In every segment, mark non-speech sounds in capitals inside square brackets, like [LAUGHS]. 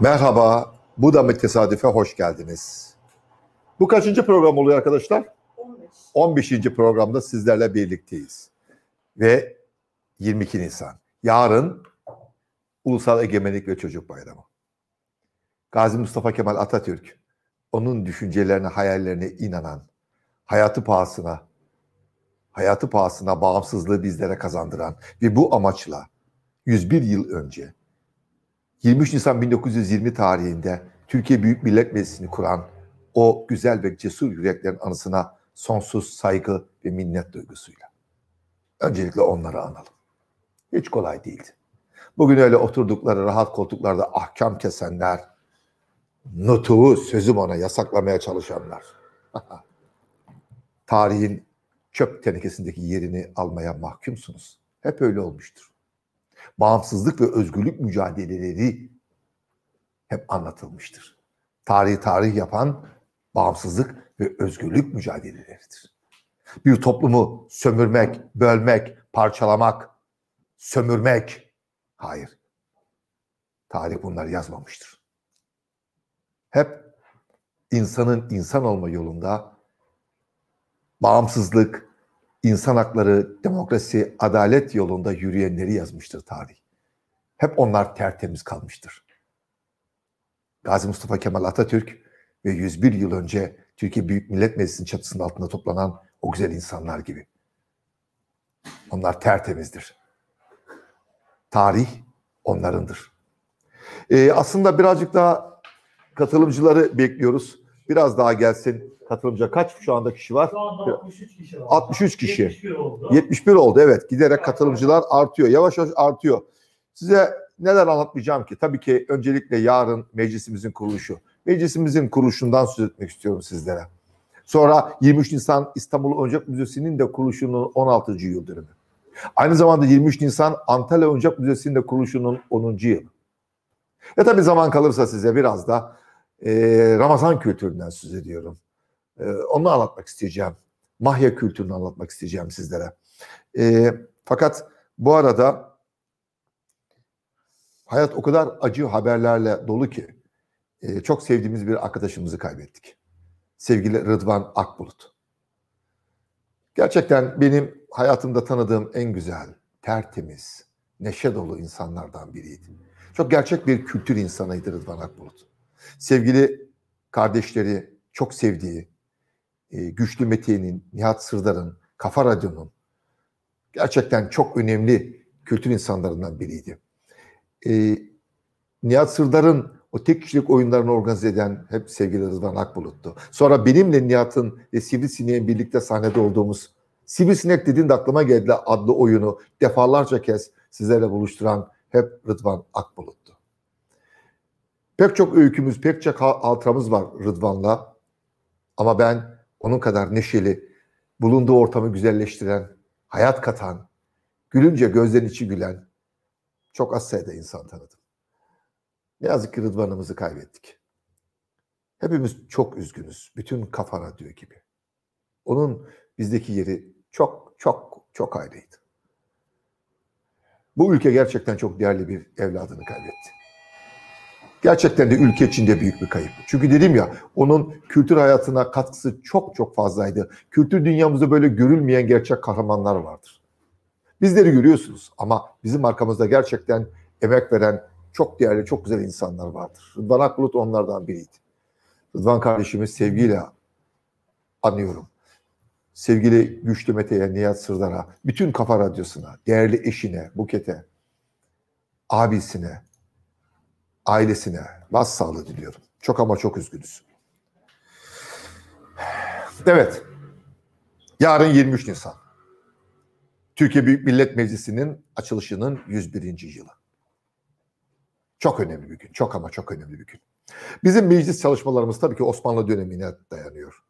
Merhaba, bu da mı tesadüfe hoş geldiniz. Bu kaçıncı program oluyor arkadaşlar? 15. 15. programda sizlerle birlikteyiz. Ve 22 Nisan. Yarın Ulusal Egemenlik ve Çocuk Bayramı. Gazi Mustafa Kemal Atatürk, onun düşüncelerine, hayallerine inanan, hayatı pahasına, hayatı pahasına bağımsızlığı bizlere kazandıran ve bu amaçla 101 yıl önce 23 Nisan 1920 tarihinde Türkiye Büyük Millet Meclisi'ni kuran o güzel ve cesur yüreklerin anısına sonsuz saygı ve minnet duygusuyla. Öncelikle onları analım. Hiç kolay değildi. Bugün öyle oturdukları rahat koltuklarda ahkam kesenler, nutuğu sözüm ona yasaklamaya çalışanlar. [LAUGHS] Tarihin çöp tenekesindeki yerini almaya mahkumsunuz. Hep öyle olmuştur bağımsızlık ve özgürlük mücadeleleri hep anlatılmıştır. Tarihi tarih yapan bağımsızlık ve özgürlük mücadeleleridir. Bir toplumu sömürmek, bölmek, parçalamak, sömürmek. Hayır. Tarih bunları yazmamıştır. Hep insanın insan olma yolunda bağımsızlık, insan hakları, demokrasi, adalet yolunda yürüyenleri yazmıştır tarih. Hep onlar tertemiz kalmıştır. Gazi Mustafa Kemal Atatürk ve 101 yıl önce Türkiye Büyük Millet Meclisi'nin çatısının altında toplanan o güzel insanlar gibi. Onlar tertemizdir. Tarih onlarındır. Ee, aslında birazcık daha katılımcıları bekliyoruz. Biraz daha gelsin katılımcı. Kaç şu anda kişi var? Şu anda 63 kişi var. 63 kişi. 71 oldu. 71 oldu evet. Giderek katılımcılar artıyor. Yavaş yavaş artıyor. Size neler anlatmayacağım ki? Tabii ki öncelikle yarın meclisimizin kuruluşu. Meclisimizin kuruluşundan söz etmek istiyorum sizlere. Sonra 23 Nisan İstanbul Oyuncak Müzesi'nin de kuruluşunun 16. yıl dönümü. Aynı zamanda 23 Nisan Antalya Oyuncak Müzesi'nin de kuruluşunun 10. yılı. Ve tabii zaman kalırsa size biraz da e, Ramazan kültüründen söz ediyorum. E, onu anlatmak isteyeceğim. Mahya kültürünü anlatmak isteyeceğim sizlere. E, fakat bu arada hayat o kadar acı haberlerle dolu ki e, çok sevdiğimiz bir arkadaşımızı kaybettik. Sevgili Rıdvan Akbulut. Gerçekten benim hayatımda tanıdığım en güzel, tertemiz, neşe dolu insanlardan biriydi. Çok gerçek bir kültür insanıydı Rıdvan Akbulut. Sevgili kardeşleri, çok sevdiği, e, Güçlü Mete'nin, Nihat Sırdar'ın, Kafa Radyo'nun gerçekten çok önemli kültür insanlarından biriydi. E, Nihat Sırdar'ın o tek kişilik oyunlarını organize eden hep sevgili Rıdvan Akbulut'tu. Sonra benimle Nihat'ın ve Sivrisinek'in birlikte sahnede olduğumuz Sivrisinek dediğinde aklıma geldi adlı oyunu defalarca kez sizlerle buluşturan hep Rıdvan Akbulut'tu. Pek çok öykümüz, pek çok hatıramız var Rıdvan'la. Ama ben onun kadar neşeli, bulunduğu ortamı güzelleştiren, hayat katan, gülünce gözlerin içi gülen çok az sayıda insan tanıdım. Ne yazık ki Rıdvan'ımızı kaybettik. Hepimiz çok üzgünüz. Bütün Kafa Radyo gibi. Onun bizdeki yeri çok çok çok ayrıydı. Bu ülke gerçekten çok değerli bir evladını kaybetti. Gerçekten de ülke içinde büyük bir kayıp. Çünkü dedim ya onun kültür hayatına katkısı çok çok fazlaydı. Kültür dünyamızda böyle görülmeyen gerçek kahramanlar vardır. Bizleri görüyorsunuz ama bizim arkamızda gerçekten emek veren çok değerli, çok güzel insanlar vardır. Rıdvan Akbulut onlardan biriydi. Rıdvan kardeşimiz sevgiyle anıyorum. Sevgili Güçlü Mete'ye, Nihat Sırdar'a, bütün Kafa Radyosu'na, değerli eşine, Buket'e, abisine, ailesine başsağlığı diliyorum. Çok ama çok üzgünüz. Evet. Yarın 23 Nisan. Türkiye Büyük Millet Meclisi'nin açılışının 101. yılı. Çok önemli bir gün. Çok ama çok önemli bir gün. Bizim meclis çalışmalarımız tabii ki Osmanlı dönemine dayanıyor.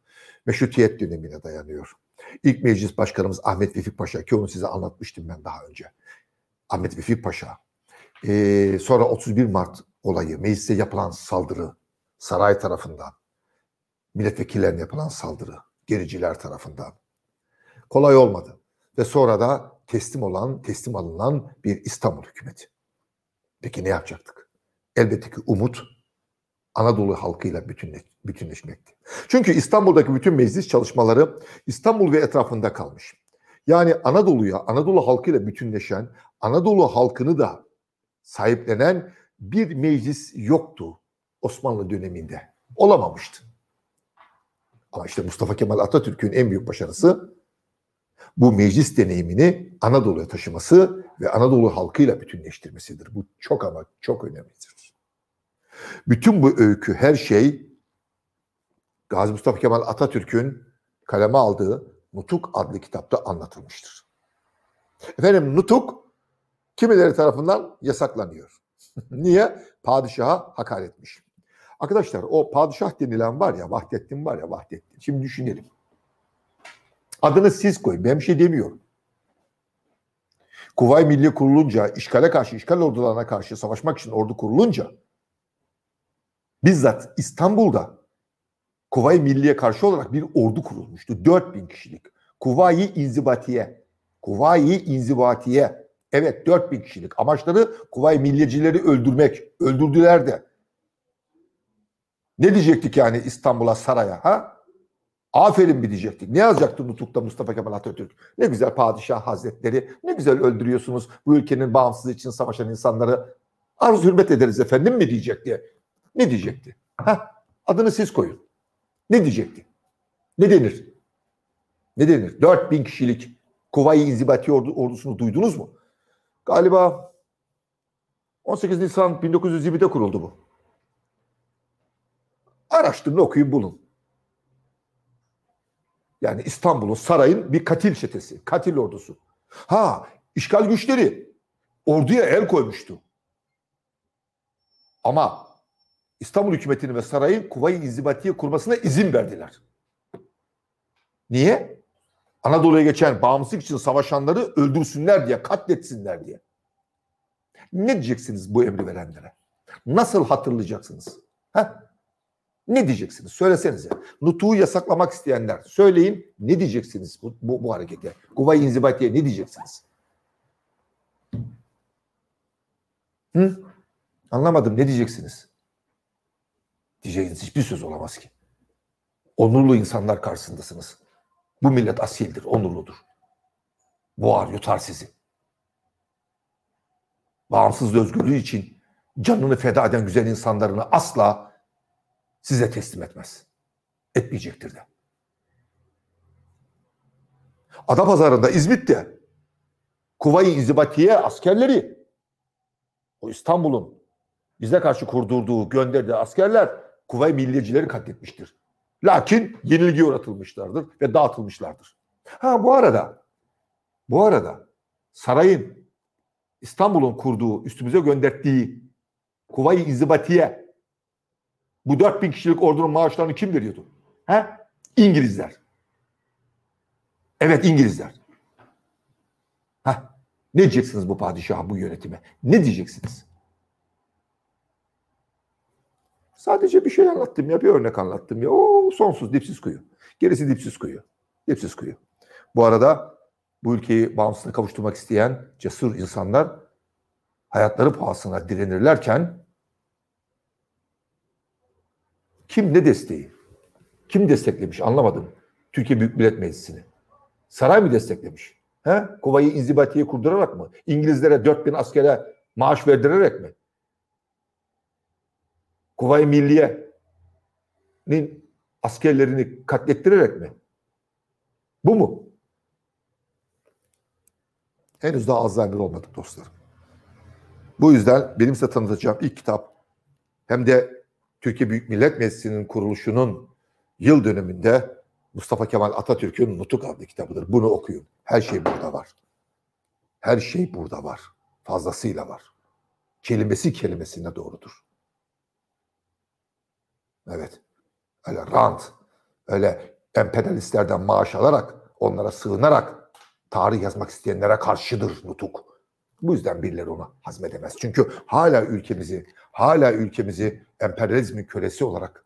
Meşrutiyet dönemine dayanıyor. İlk meclis başkanımız Ahmet Vefik Paşa ki onu size anlatmıştım ben daha önce. Ahmet Vefik Paşa. Ee, sonra 31 Mart olayı, meclise yapılan saldırı, saray tarafından, milletvekillerine yapılan saldırı, gericiler tarafından. Kolay olmadı. Ve sonra da teslim olan, teslim alınan bir İstanbul hükümeti. Peki ne yapacaktık? Elbette ki umut Anadolu halkıyla bütünle, bütünleşmekti. Çünkü İstanbul'daki bütün meclis çalışmaları İstanbul ve etrafında kalmış. Yani Anadolu'ya, Anadolu halkıyla bütünleşen, Anadolu halkını da sahiplenen bir meclis yoktu Osmanlı döneminde. Olamamıştı. Ama işte Mustafa Kemal Atatürk'ün en büyük başarısı bu meclis deneyimini Anadolu'ya taşıması ve Anadolu halkıyla bütünleştirmesidir. Bu çok ama çok önemlidir. Bütün bu öykü, her şey Gazi Mustafa Kemal Atatürk'ün kaleme aldığı Nutuk adlı kitapta anlatılmıştır. Efendim Nutuk kimileri tarafından yasaklanıyor. [LAUGHS] Niye? Padişaha hakaretmiş. Arkadaşlar o padişah denilen var ya Vahdettin var ya Vahdettin. Şimdi düşünelim. Adını siz koyun. Ben bir şey demiyorum. Kuvay Milli kurulunca, işgale karşı, işgal ordularına karşı savaşmak için ordu kurulunca bizzat İstanbul'da Kuvayi Milliye karşı olarak bir ordu kurulmuştu. 4000 kişilik. Kuvayi İnzibatiye. Kuvayi İnzibatiye. Evet 4000 kişilik. Amaçları Kuvayi Milliyecileri öldürmek. Öldürdüler de. Ne diyecektik yani İstanbul'a, saraya ha? Aferin mi diyecektik. Ne yazacaktı Nutuk'ta Mustafa Kemal Atatürk? Ne güzel padişah hazretleri, ne güzel öldürüyorsunuz bu ülkenin bağımsızlığı için savaşan insanları. Arzu hürmet ederiz efendim mi diyecekti. Ne diyecekti? Ha? Adını siz koyun. Ne diyecekti? Ne denir? Ne denir? 4000 kişilik Kuvayi İnzibati ordu, ordusunu duydunuz mu? Galiba 18 Nisan 1920'de kuruldu bu. Araştırın okuyun bulun. Yani İstanbul'un sarayın bir katil çetesi, katil ordusu. Ha, işgal güçleri orduya el koymuştu. Ama İstanbul hükümetini ve sarayın Kuvayi İnzibatiye kurmasına izin verdiler. Niye? Anadolu'ya geçen bağımsızlık için savaşanları öldürsünler diye, katletsinler diye. Ne diyeceksiniz bu emri verenlere? Nasıl hatırlayacaksınız? Heh? Ne diyeceksiniz? Söylesenize. Nutuğu yasaklamak isteyenler söyleyin. Ne diyeceksiniz bu, bu, bu harekete? Kuvayi İnzibatiye ne diyeceksiniz? Hı? Anlamadım. Ne diyeceksiniz? Diyeceğiniz hiçbir söz olamaz ki. Onurlu insanlar karşısındasınız. Bu millet asildir, onurludur. Boğar, yutar sizi. Bağımsız özgürlüğü için canını feda eden güzel insanlarını asla size teslim etmez. Etmeyecektir de. Adapazarı'nda, İzmit'te Kuvayi İnzibatiye askerleri o İstanbul'un bize karşı kurdurduğu, gönderdiği askerler Kuvayi Milliyecileri katletmiştir. Lakin yenilgiye uğratılmışlardır ve dağıtılmışlardır. Ha bu arada bu arada sarayın İstanbul'un kurduğu, üstümüze gönderdiği Kuvayi İnzibatiye bu 4000 kişilik ordunun maaşlarını kim veriyordu? He? İngilizler. Evet İngilizler. Ha? Ne diyeceksiniz bu padişaha, bu yönetime? Ne diyeceksiniz? Sadece bir şey anlattım ya, bir örnek anlattım ya. O sonsuz dipsiz kuyu. Gerisi dipsiz kuyu. Dipsiz kuyu. Bu arada bu ülkeyi bağımsızlığına kavuşturmak isteyen cesur insanlar hayatları pahasına direnirlerken kim ne desteği? Kim desteklemiş anlamadım. Türkiye Büyük Millet Meclisi'ni. Saray mı desteklemiş? He? Kuvayı inzibatiye kurdurarak mı? İngilizlere 4000 askere maaş verdirerek mi? Kuvayi Milliye'nin askerlerini katlettirerek mi? Bu mu? Henüz daha Alzheimer olmadık dostlarım. Bu yüzden benim size tanıtacağım ilk kitap hem de Türkiye Büyük Millet Meclisi'nin kuruluşunun yıl dönümünde Mustafa Kemal Atatürk'ün Nutuk adlı kitabıdır. Bunu okuyun. Her şey burada var. Her şey burada var. Fazlasıyla var. Kelimesi kelimesine doğrudur. Evet. Öyle rant, öyle emperyalistlerden maaş alarak, onlara sığınarak tarih yazmak isteyenlere karşıdır Nutuk. Bu yüzden birileri onu hazmedemez. Çünkü hala ülkemizi, hala ülkemizi emperyalizmin kölesi olarak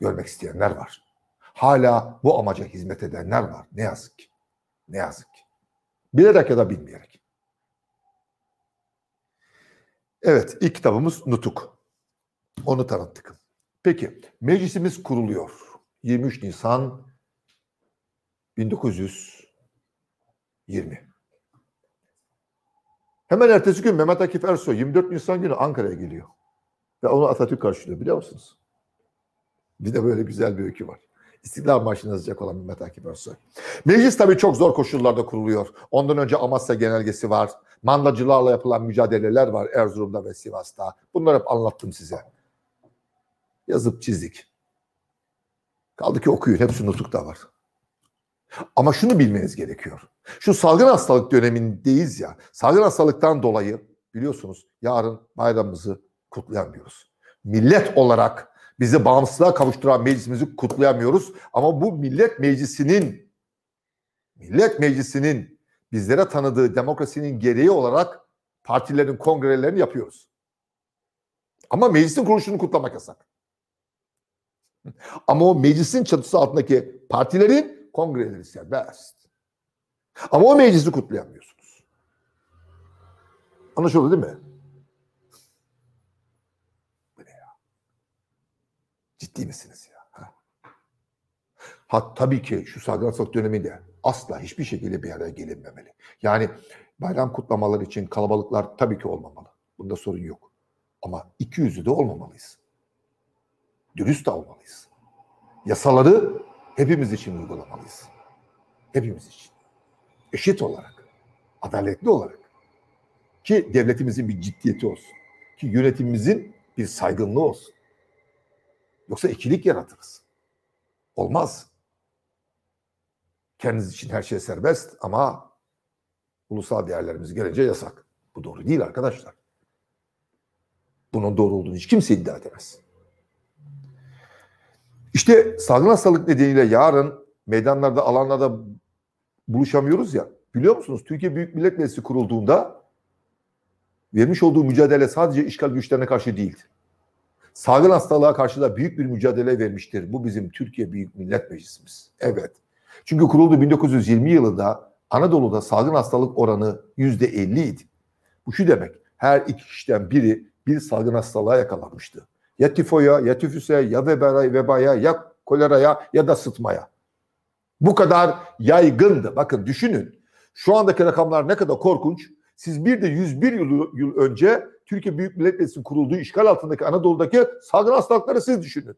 görmek isteyenler var. Hala bu amaca hizmet edenler var. Ne yazık ki. Ne yazık ki. Bilerek ya da bilmeyerek. Evet, ilk kitabımız Nutuk. Onu tanıttık. Peki meclisimiz kuruluyor. 23 Nisan 1920. Hemen ertesi gün Mehmet Akif Ersoy 24 Nisan günü Ankara'ya geliyor. Ve onu Atatürk karşılıyor biliyor musunuz? Bir de böyle güzel bir öykü var. İstiklal Marşı'nı yazacak olan Mehmet Akif Ersoy. Meclis tabii çok zor koşullarda kuruluyor. Ondan önce Amasya genelgesi var. Mandacılarla yapılan mücadeleler var Erzurum'da ve Sivas'ta. Bunları hep anlattım size. Yazıp çizdik. Kaldı ki okuyun. Hepsi nutukta var. Ama şunu bilmeniz gerekiyor. Şu salgın hastalık dönemindeyiz ya. Salgın hastalıktan dolayı biliyorsunuz yarın bayramımızı kutlayamıyoruz. Millet olarak bizi bağımsızlığa kavuşturan meclisimizi kutlayamıyoruz. Ama bu millet meclisinin millet meclisinin bizlere tanıdığı demokrasinin gereği olarak partilerin kongrelerini yapıyoruz. Ama meclisin kuruluşunu kutlamak yasak. [LAUGHS] Ama o meclisin çatısı altındaki partilerin kongreleri serbest. Ama o meclisi kutlayamıyorsunuz. Anlaşıldı değil mi? Ciddi misiniz ya? Ha, tabii ki şu salgın hastalık döneminde asla hiçbir şekilde bir araya gelinmemeli. Yani bayram kutlamaları için kalabalıklar tabii ki olmamalı. Bunda sorun yok. Ama iki yüzlü de olmamalıyız. Dürüst olmalıyız. Yasaları hepimiz için uygulamalıyız. Hepimiz için. Eşit olarak, adaletli olarak. Ki devletimizin bir ciddiyeti olsun. Ki yönetimimizin bir saygınlığı olsun. Yoksa ikilik yaratırız. Olmaz. Kendiniz için her şey serbest ama ulusal değerlerimiz gelince yasak. Bu doğru değil arkadaşlar. Bunun doğru olduğunu hiç kimse iddia edemez. İşte salgın hastalık nedeniyle yarın meydanlarda, alanlarda buluşamıyoruz ya. Biliyor musunuz? Türkiye Büyük Millet Meclisi kurulduğunda vermiş olduğu mücadele sadece işgal güçlerine karşı değildi. Salgın hastalığa karşı da büyük bir mücadele vermiştir. Bu bizim Türkiye Büyük Millet Meclisimiz. Evet. Çünkü kuruldu 1920 yılında Anadolu'da salgın hastalık oranı yüzde 50 idi. Bu şu demek. Her iki kişiden biri bir salgın hastalığa yakalanmıştı. Ya tifoya, ya tifüse, ya vebaya, ya koleraya ya da sıtmaya. Bu kadar yaygındı. Bakın düşünün. Şu andaki rakamlar ne kadar korkunç. Siz bir de 101 yıl, yıl önce Türkiye Büyük Millet Meclisi'nin kurulduğu işgal altındaki Anadolu'daki salgın hastalıkları siz düşünün.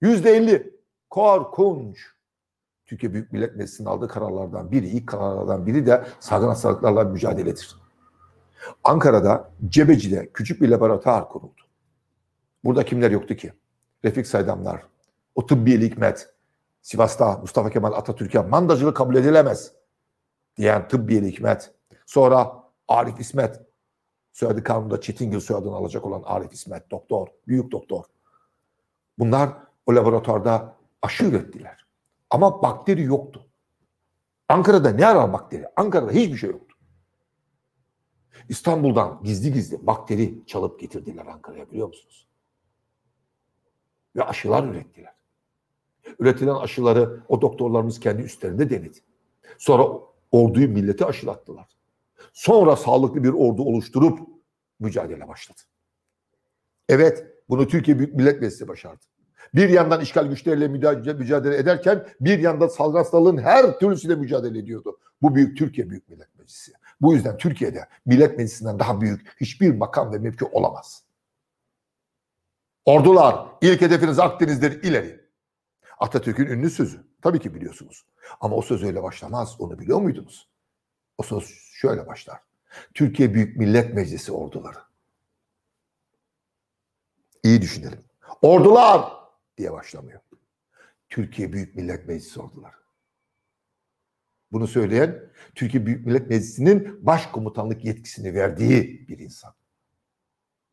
Yüzde 50. Korkunç. Türkiye Büyük Millet Meclisi'nin aldığı kararlardan biri, ilk kararlardan biri de salgın hastalıklarla mücadeledir. Ankara'da Cebeci'de küçük bir laboratuvar kuruldu. Burada kimler yoktu ki? Refik Saydamlar, o tıbbi hikmet, Sivas'ta Mustafa Kemal Atatürk'e mandacılık kabul edilemez diyen tıbbi hikmet. Sonra Arif İsmet, soyadı kanunda Çetingil soyadını alacak olan Arif İsmet, doktor, büyük doktor. Bunlar o laboratuvarda aşı ürettiler. Ama bakteri yoktu. Ankara'da ne arar bakteri? Ankara'da hiçbir şey yoktu. İstanbul'dan gizli gizli bakteri çalıp getirdiler Ankara'ya biliyor musunuz? Ve aşılar ürettiler. Üretilen aşıları o doktorlarımız kendi üstlerinde denedi. Sonra orduyu millete aşılattılar. Sonra sağlıklı bir ordu oluşturup mücadele başladı. Evet, bunu Türkiye Büyük Millet Meclisi başardı. Bir yandan işgal güçleriyle mücadele ederken bir yandan salgın hastalığın her türlüsüyle mücadele ediyordu. Bu büyük Türkiye Büyük Millet Meclisi. Bu yüzden Türkiye'de Millet Meclisi'nden daha büyük hiçbir makam ve mevki olamaz. Ordular, ilk hedefiniz Akdeniz'dir ileri. Atatürk'ün ünlü sözü. Tabii ki biliyorsunuz. Ama o söz öyle başlamaz. Onu biliyor muydunuz? O söz şöyle başlar. Türkiye Büyük Millet Meclisi orduları. İyi düşünelim. Ordular diye başlamıyor. Türkiye Büyük Millet Meclisi orduları. Bunu söyleyen Türkiye Büyük Millet Meclisi'nin başkomutanlık yetkisini verdiği bir insan.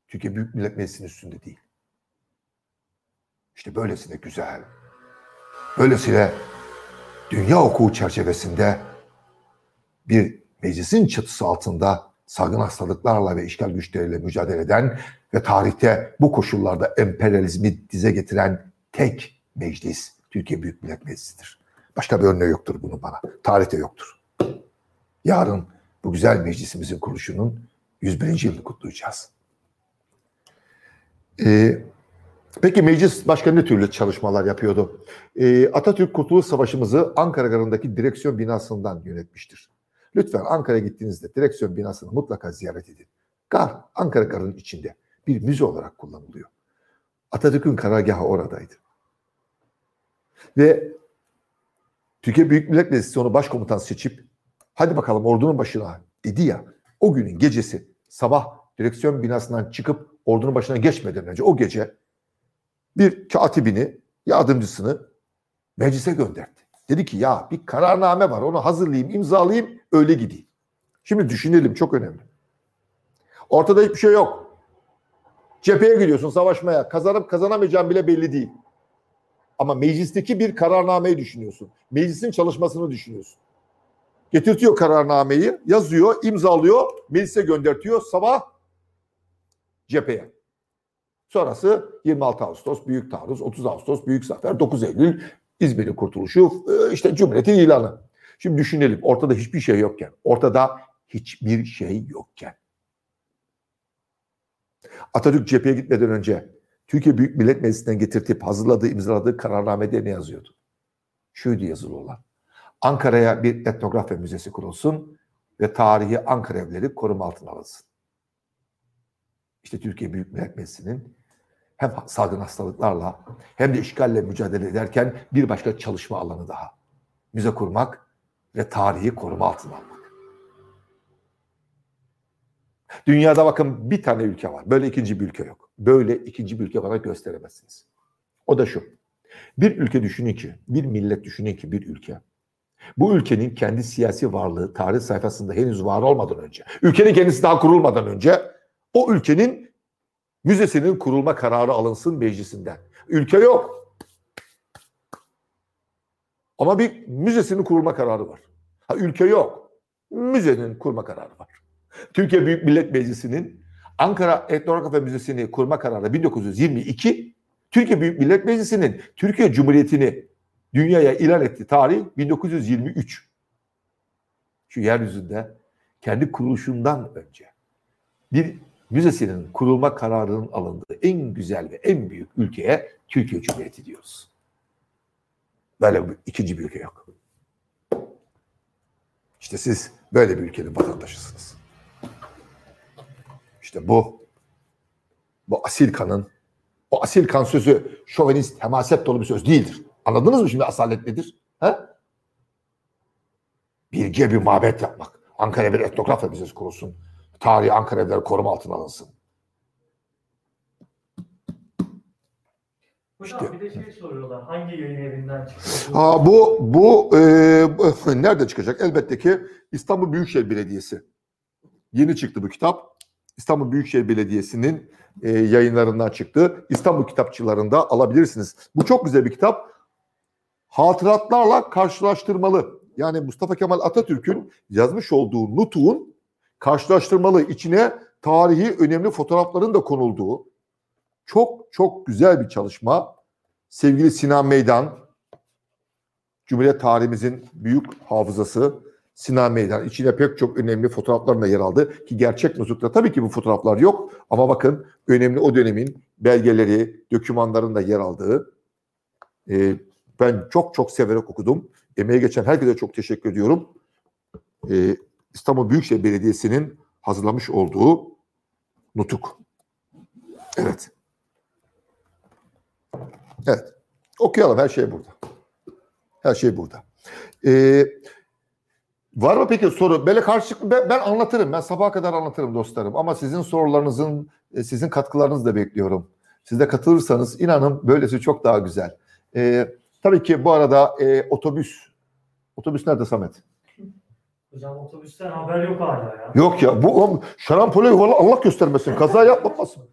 Türkiye Büyük Millet Meclisi'nin üstünde değil. İşte böylesine güzel, böylesine dünya okuğu çerçevesinde bir meclisin çatısı altında salgın hastalıklarla ve işgal güçleriyle mücadele eden ve tarihte bu koşullarda emperyalizmi dize getiren tek meclis Türkiye Büyük Millet Meclisi'dir. Başka bir örneği yoktur bunun bana. Tarihte yoktur. Yarın bu güzel meclisimizin kuruluşunun 101. yılını kutlayacağız. Ee, Peki meclis başka ne türlü çalışmalar yapıyordu? Ee, Atatürk Kurtuluş Savaşımızı Ankara Garı'ndaki direksiyon binasından yönetmiştir. Lütfen Ankara'ya gittiğinizde direksiyon binasını mutlaka ziyaret edin. Gar, Ankara Garı'nın içinde bir müze olarak kullanılıyor. Atatürk'ün karargahı oradaydı. Ve Türkiye Büyük Millet Meclisi onu başkomutan seçip hadi bakalım ordunun başına dedi ya o günün gecesi sabah direksiyon binasından çıkıp ordunun başına geçmeden önce o gece bir katibini, yardımcısını meclise gönderdi. Dedi ki ya bir kararname var onu hazırlayayım, imzalayayım, öyle gideyim. Şimdi düşünelim çok önemli. Ortada hiçbir şey yok. Cepheye gidiyorsun savaşmaya. Kazanıp kazanamayacağın bile belli değil. Ama meclisteki bir kararnameyi düşünüyorsun. Meclisin çalışmasını düşünüyorsun. Getirtiyor kararnameyi, yazıyor, imzalıyor, meclise göndertiyor. Sabah cepheye. Sonrası 26 Ağustos Büyük Taarruz, 30 Ağustos Büyük Zafer, 9 Eylül İzmir'in kurtuluşu, e, işte Cumhuriyet'in ilanı. Şimdi düşünelim ortada hiçbir şey yokken, ortada hiçbir şey yokken. Atatürk cepheye gitmeden önce Türkiye Büyük Millet Meclisi'nden getirtip hazırladığı, imzaladığı kararnamede ne yazıyordu? Şuydu yazılı olan. Ankara'ya bir etnografya müzesi kurulsun ve tarihi Ankara evleri koruma altına alınsın. İşte Türkiye Büyük Millet Meclisi'nin hem salgın hastalıklarla hem de işgalle mücadele ederken bir başka çalışma alanı daha. Müze kurmak ve tarihi koruma altına almak. Dünyada bakın bir tane ülke var. Böyle ikinci bir ülke yok. Böyle ikinci bir ülke bana gösteremezsiniz. O da şu. Bir ülke düşünün ki, bir millet düşünün ki bir ülke. Bu ülkenin kendi siyasi varlığı tarih sayfasında henüz var olmadan önce, ülkenin kendisi daha kurulmadan önce o ülkenin müzesinin kurulma kararı alınsın meclisinden. Ülke yok. Ama bir müzesinin kurulma kararı var. Ha, ülke yok. Müzenin kurma kararı var. Türkiye Büyük Millet Meclisi'nin Ankara Etnografi Müzesi'ni kurma kararı 1922, Türkiye Büyük Millet Meclisi'nin Türkiye Cumhuriyeti'ni dünyaya ilan etti tarih 1923. Şu yeryüzünde kendi kuruluşundan önce bir müzesinin kurulma kararının alındığı en güzel ve en büyük ülkeye Türkiye Cumhuriyeti diyoruz. Böyle bir, ikinci bir ülke yok. İşte siz böyle bir ülkenin vatandaşısınız. İşte bu bu asil kanın o asil kan sözü şovenist, hemaset dolu bir söz değildir. Anladınız mı şimdi asalet nedir? He? Bilgiye bir mabet yapmak. Ankara bir etnografya müzesi kurulsun. Tarihi Ankara evleri koruma altına alınsın. Hocam İşte- bir de şey soruyorlar. Hangi yayın evinden çıktı? Ha bu bu e, bu- nerede çıkacak? Elbette ki İstanbul Büyükşehir Belediyesi. Yeni çıktı bu kitap. İstanbul Büyükşehir Belediyesi'nin e, yayınlarından çıktı. İstanbul kitapçılarında alabilirsiniz. Bu çok güzel bir kitap. Hatıratlarla karşılaştırmalı. Yani Mustafa Kemal Atatürk'ün yazmış olduğu nutuğun karşılaştırmalı içine tarihi önemli fotoğrafların da konulduğu çok çok güzel bir çalışma. Sevgili Sinan Meydan, Cumhuriyet tarihimizin büyük hafızası Sinan Meydan. İçine pek çok önemli fotoğraflar da yer aldı. Ki gerçek nutukta tabii ki bu fotoğraflar yok. Ama bakın önemli o dönemin belgeleri, dokümanların da yer aldığı. Ee, ben çok çok severek okudum. Emeğe geçen herkese çok teşekkür ediyorum. Ee, İstanbul Büyükşehir Belediyesi'nin hazırlamış olduğu nutuk. Evet. Evet. Okuyalım. Her şey burada. Her şey burada. Ee, var mı peki soru? Böyle karşılıklı ben, ben anlatırım. Ben sabaha kadar anlatırım dostlarım. Ama sizin sorularınızın, e, sizin katkılarınızı da bekliyorum. Siz de katılırsanız inanın böylesi çok daha güzel. Ee, tabii ki bu arada e, otobüs. Otobüs nerede Samet? Hocam otobüsten haber yok hala ya. Yok ya bu şarampole valla Allah göstermesin. Kaza yapmasın.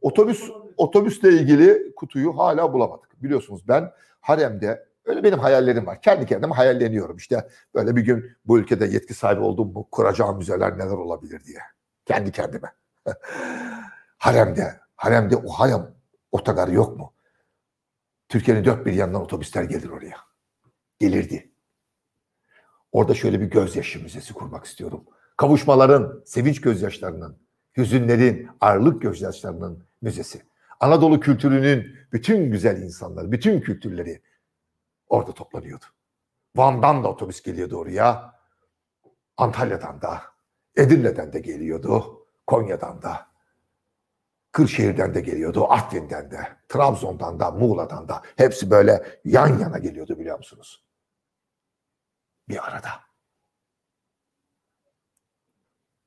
Otobüs otobüsle ilgili kutuyu hala bulamadık. Biliyorsunuz ben haremde öyle benim hayallerim var. Kendi kendime hayalleniyorum. İşte böyle bir gün bu ülkede yetki sahibi oldum mu kuracağım müzeler neler olabilir diye. Kendi kendime. [LAUGHS] haremde, haremde o harem otogarı yok mu? Türkiye'nin dört bir yanından otobüsler gelir oraya. Gelirdi. Orada şöyle bir gözyaşı müzesi kurmak istiyorum. Kavuşmaların, sevinç gözyaşlarının, hüzünlerin, ağırlık gözyaşlarının müzesi. Anadolu kültürünün bütün güzel insanları, bütün kültürleri orada toplanıyordu. Van'dan da otobüs geliyordu oraya. Antalya'dan da, Edirne'den de geliyordu. Konya'dan da. Kırşehir'den de geliyordu. Artvin'den de. Trabzon'dan da, Muğla'dan da. Hepsi böyle yan yana geliyordu biliyor musunuz? Bir arada.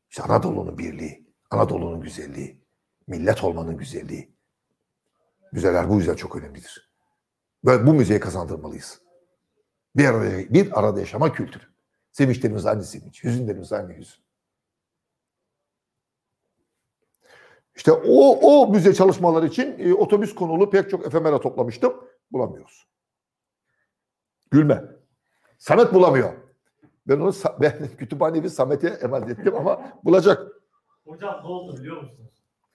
İşte Anadolu'nun birliği, Anadolu'nun güzelliği, millet olmanın güzelliği. Müzeler bu yüzden çok önemlidir. Ve bu müzeye kazandırmalıyız. Bir arada, bir arada yaşama kültürü. Sevinçlerimiz aynı sevinç, hüzünlerimiz aynı hüzün. İşte o, o müze çalışmaları için e, otobüs konulu pek çok efemera toplamıştım. Bulamıyoruz. Gülme. Samet bulamıyor. Ben onu [LAUGHS] ben kütüphanevi Samet'e emanet ettim ama bulacak. Hocam ne oldu biliyor musunuz?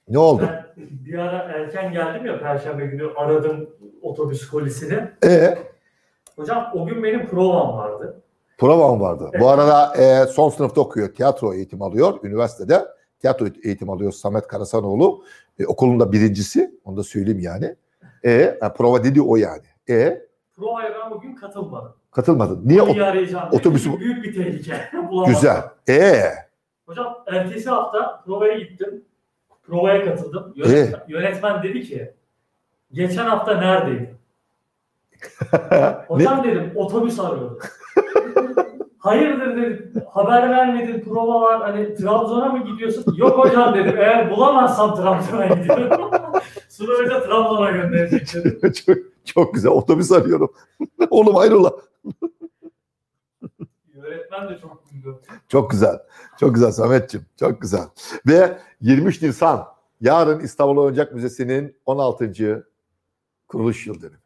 Ne oldu? Ben bir ara erken geldim ya Perşembe günü aradım otobüs kolisini. E Hocam o gün benim provam vardı. provam vardı. Bu arada e, son sınıfta okuyor. Tiyatro eğitimi alıyor üniversitede. Tiyatro eğitimi alıyor Samet Karasanoğlu. E, okulun da birincisi. Onu da söyleyeyim yani. E, prova dedi o yani. E Provaya ben bugün katılmadım. katılmadın. Niye? Niye O- arayacağım? otobüsü- Çünkü Büyük bir tehlike. [LAUGHS] Güzel. E Hocam ertesi hafta provaya gittim. Provaya katıldım. Yönetmen, yönetmen dedi ki geçen hafta neredeydin? [LAUGHS] ne? Hocam dedim otobüs arıyorum. [LAUGHS] Hayırdır dedim. Haber vermedin prova var. Hani Trabzon'a mı gidiyorsun? Yok hocam dedim. Eğer bulamazsam Trabzon'a gidiyorum. Sonra hoca Trabzon'a gönderecek dedim. çok, [LAUGHS] çok güzel. Otobüs arıyorum. [LAUGHS] Oğlum hayrola. Yönetmen de çok güldü. Çok güzel. Çok güzel Samet'ciğim. Çok güzel. Ve 23 Nisan yarın İstanbul Oyuncak Müzesi'nin 16. kuruluş yıl dönümü.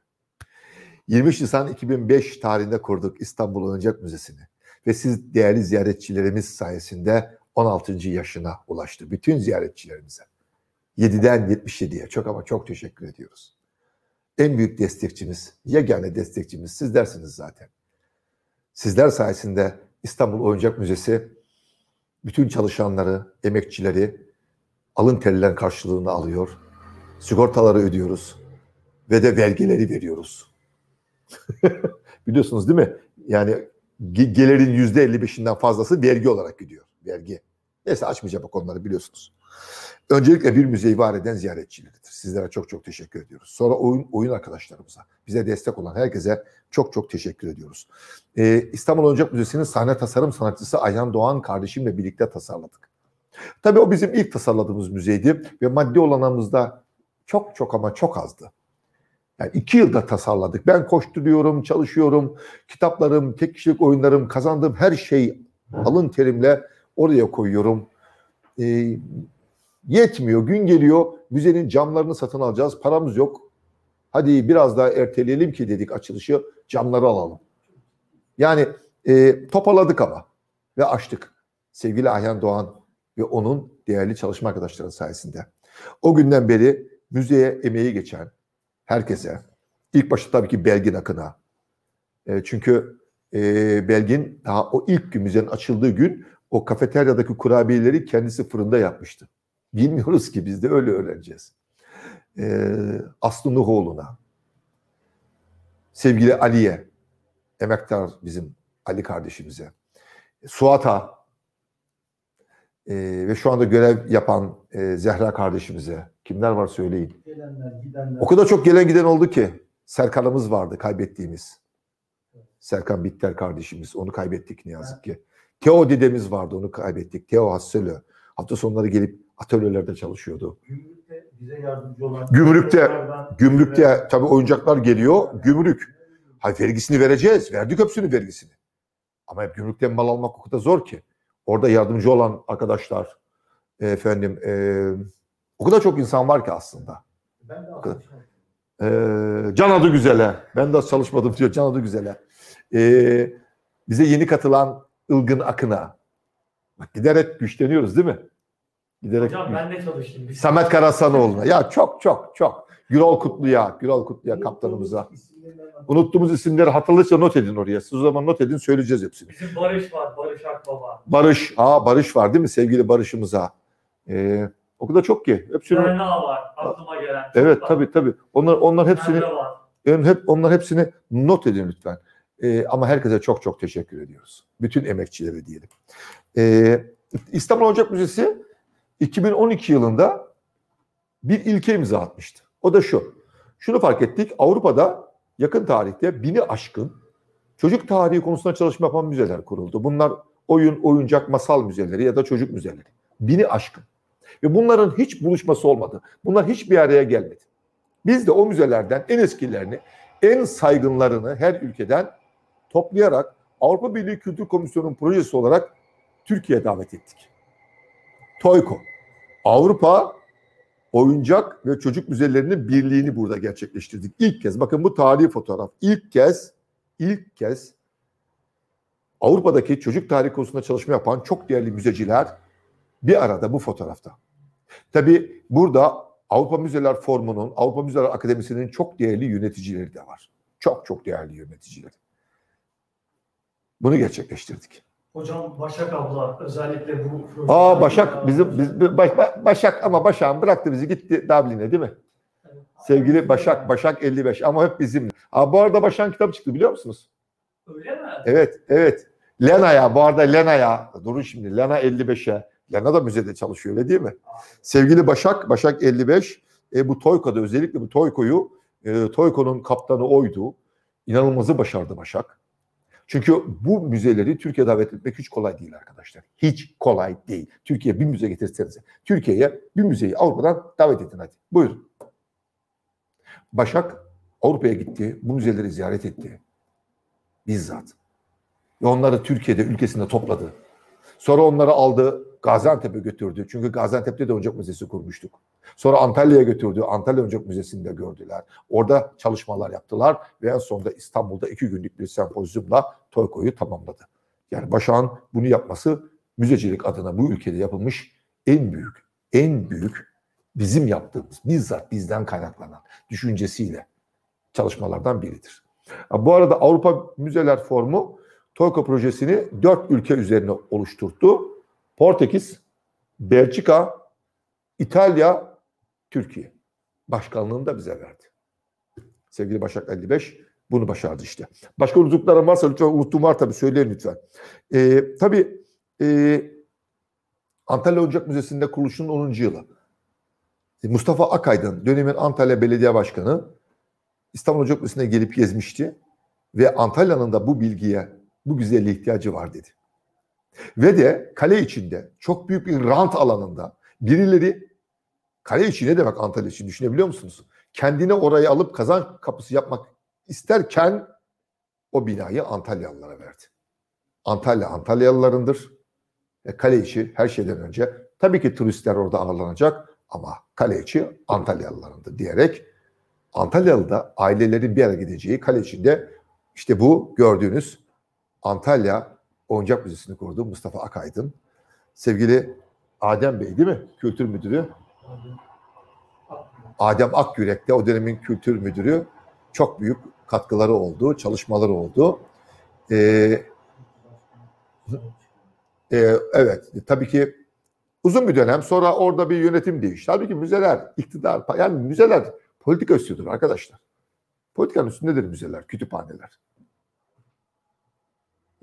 23 Nisan 2005 tarihinde kurduk İstanbul Oyuncak Müzesi'ni. Ve siz değerli ziyaretçilerimiz sayesinde 16. yaşına ulaştı. Bütün ziyaretçilerimize. 7'den 77'ye çok ama çok teşekkür ediyoruz. En büyük destekçimiz, yegane destekçimiz sizlersiniz zaten. Sizler sayesinde İstanbul Oyuncak Müzesi bütün çalışanları, emekçileri alın terilen karşılığını alıyor. Sigortaları ödüyoruz ve de vergileri veriyoruz. [LAUGHS] Biliyorsunuz değil mi? Yani ge- gelirin yüzde 55'inden fazlası vergi olarak gidiyor. Vergi. Neyse açmayacağım o konuları biliyorsunuz. Öncelikle bir müzeyi var eden ziyaretçileridir. Sizlere çok çok teşekkür ediyoruz. Sonra oyun oyun arkadaşlarımıza, bize destek olan herkese çok çok teşekkür ediyoruz. Ee, İstanbul Oyuncak Müzesi'nin sahne tasarım sanatçısı Ayhan Doğan kardeşimle birlikte tasarladık. Tabii o bizim ilk tasarladığımız müzeydi ve maddi olanağımız da çok çok ama çok azdı. Yani iki yılda tasarladık. Ben koşturuyorum, çalışıyorum. Kitaplarım, tek kişilik oyunlarım, kazandığım her şey alın terimle oraya koyuyorum. Ee, yetmiyor. Gün geliyor. Müzenin camlarını satın alacağız. Paramız yok. Hadi biraz daha erteleyelim ki dedik açılışı. Camları alalım. Yani e, toparladık ama ve açtık. Sevgili Ayhan Doğan ve onun değerli çalışma arkadaşları sayesinde. O günden beri müzeye emeği geçen herkese, ilk başta tabii ki Belgin Akın'a. E, çünkü e, Belgin daha o ilk gün müzenin açıldığı gün o kafeteryadaki kurabiyeleri kendisi fırında yapmıştı. Bilmiyoruz ki biz de öyle öğreneceğiz. E, Aslı Nuhoğlu'na, sevgili Ali'ye, emektar bizim Ali kardeşimize, Suat'a e, ve şu anda görev yapan e, Zehra kardeşimize, kimler var söyleyin. Gelenler, gidenler. O kadar çok gelen giden oldu ki Serkan'ımız vardı kaybettiğimiz. Serkan Bitter kardeşimiz. Onu kaybettik ne yazık ki. Teo dedemiz vardı onu kaybettik. Teo Hasselö. Hafta sonları gelip atölyelerde çalışıyordu. Gümrükte bize yardımcı olan. Gümrükte, Gümrükte tabii oyuncaklar geliyor. Gümrük. Hayır vergisini vereceğiz. Verdik hepsini vergisini. Ama hep gümrükten mal almak o kadar zor ki. Orada yardımcı olan arkadaşlar, efendim, e, o kadar çok insan var ki aslında. Ben de atmışım. Ee, Can adı güzele. Ben de çalışmadım diyor Can adı güzele. Ee, bize yeni katılan Ilgın Akın'a. Bak giderek güçleniyoruz değil mi? Giderek Hocam ben de çalıştım. Biz Samet Karasanoğlu'na. Ya çok çok çok. Gürol Kutlu'ya, Gürol Kutlu'ya kaptanımıza. Unuttuğumuz isimleri hatırlayınca not edin oraya. Siz o zaman not edin söyleyeceğiz hepsini. Bizim Barış var. Barış Akbaba. Barış, aa Barış var değil mi sevgili Barış'ımıza? Ee, O kadar çok ki. Hepsini, DNA var aklıma gelen. evet Çok tabii tabii. Onlar onlar hepsini var. Yani hep onlar hepsini not edin lütfen. Ee, ama herkese çok çok teşekkür ediyoruz. Bütün emekçilere diyelim. Ee, İstanbul Ocak Müzesi 2012 yılında bir ilke imza atmıştı. O da şu. Şunu fark ettik. Avrupa'da yakın tarihte bini aşkın çocuk tarihi konusunda çalışma yapan müzeler kuruldu. Bunlar oyun, oyuncak, masal müzeleri ya da çocuk müzeleri. Bini aşkın. Ve bunların hiç buluşması olmadı. Bunlar hiçbir araya gelmedi. Biz de o müzelerden en eskilerini, en saygınlarını her ülkeden toplayarak Avrupa Birliği Kültür Komisyonu'nun projesi olarak Türkiye'ye davet ettik. TOYKO. Avrupa Oyuncak ve Çocuk Müzelerinin birliğini burada gerçekleştirdik. İlk kez, bakın bu tarihi fotoğraf. İlk kez, ilk kez Avrupa'daki çocuk tarihi konusunda çalışma yapan çok değerli müzeciler bir arada bu fotoğrafta. Tabii burada Avrupa Müzeler Formu'nun, Avrupa Müzeler Akademisi'nin çok değerli yöneticileri de var. Çok çok değerli yöneticileri. Bunu gerçekleştirdik. Hocam Başak abla özellikle bu Aa Başak bizim biz, Baş- Baş- Başak ama Başak'ın bıraktı bizi gitti Dublin'e değil mi? Sevgili Başak, Başak 55 ama hep bizim. Aa, bu arada Başak'ın kitabı çıktı biliyor musunuz? Öyle mi? Evet, evet. Lena'ya, bu arada Lena'ya, durun şimdi Lena 55'e. Lena da müzede çalışıyor öyle değil mi? Sevgili Başak, Başak 55, e, bu Toyko'da özellikle bu Toyko'yu, e, Toyko'nun kaptanı oydu. İnanılmazı başardı Başak. Çünkü bu müzeleri Türkiye'ye davet etmek hiç kolay değil arkadaşlar. Hiç kolay değil. Türkiye'ye bir müze getirsenize. Türkiye'ye bir müzeyi Avrupa'dan davet edin hadi. Buyurun. Başak Avrupa'ya gitti. Bu müzeleri ziyaret etti. Bizzat. Ve onları Türkiye'de ülkesinde topladı. Sonra onları aldı Gaziantep'e götürdü. Çünkü Gaziantep'te de oyuncak müzesi kurmuştuk. Sonra Antalya'ya götürdü. Antalya Oyuncak Müzesi'nde gördüler. Orada çalışmalar yaptılar ve en sonunda İstanbul'da iki günlük bir sempozyumla Toyko'yu tamamladı. Yani Başak'ın bunu yapması müzecilik adına bu ülkede yapılmış en büyük, en büyük bizim yaptığımız, bizzat bizden kaynaklanan düşüncesiyle çalışmalardan biridir. Bu arada Avrupa Müzeler Forumu Toyko projesini dört ülke üzerine oluşturdu. Portekiz, Belçika, İtalya, Türkiye. Başkanlığını da bize verdi. Sevgili Başak 55 bunu başardı işte. Başka unuttuklarım varsa lütfen unuttuğum var tabii söyleyin lütfen. Ee, tabii e, Antalya Oyuncak Müzesi'nde kuruluşunun 10. yılı. E, Mustafa Akaydın dönemin Antalya Belediye Başkanı İstanbul Oyuncak Müzesi'ne gelip gezmişti ve Antalya'nın da bu bilgiye, bu güzelliğe ihtiyacı var dedi. Ve de kale içinde çok büyük bir rant alanında birileri kale içi ne demek Antalya için düşünebiliyor musunuz? Kendine orayı alıp kazan kapısı yapmak isterken o binayı Antalyalılara verdi. Antalya Antalyalılarındır. E, kale içi her şeyden önce tabii ki turistler orada ağırlanacak ama kale içi Antalyalılarındır diyerek Antalyalı da ailelerin bir araya gideceği kale içinde işte bu gördüğünüz Antalya Oyuncak Müzesi'ni kurdu Mustafa Akaydın. Sevgili Adem Bey değil mi? Kültür Müdürü. Adem Akyürek de o dönemin kültür müdürü. Çok büyük katkıları oldu, çalışmaları oldu. Ee, e, evet, tabii ki uzun bir dönem sonra orada bir yönetim değişti. Halbuki müzeler, iktidar, yani müzeler politika üstüdür arkadaşlar. Politikanın üstündedir müzeler, kütüphaneler.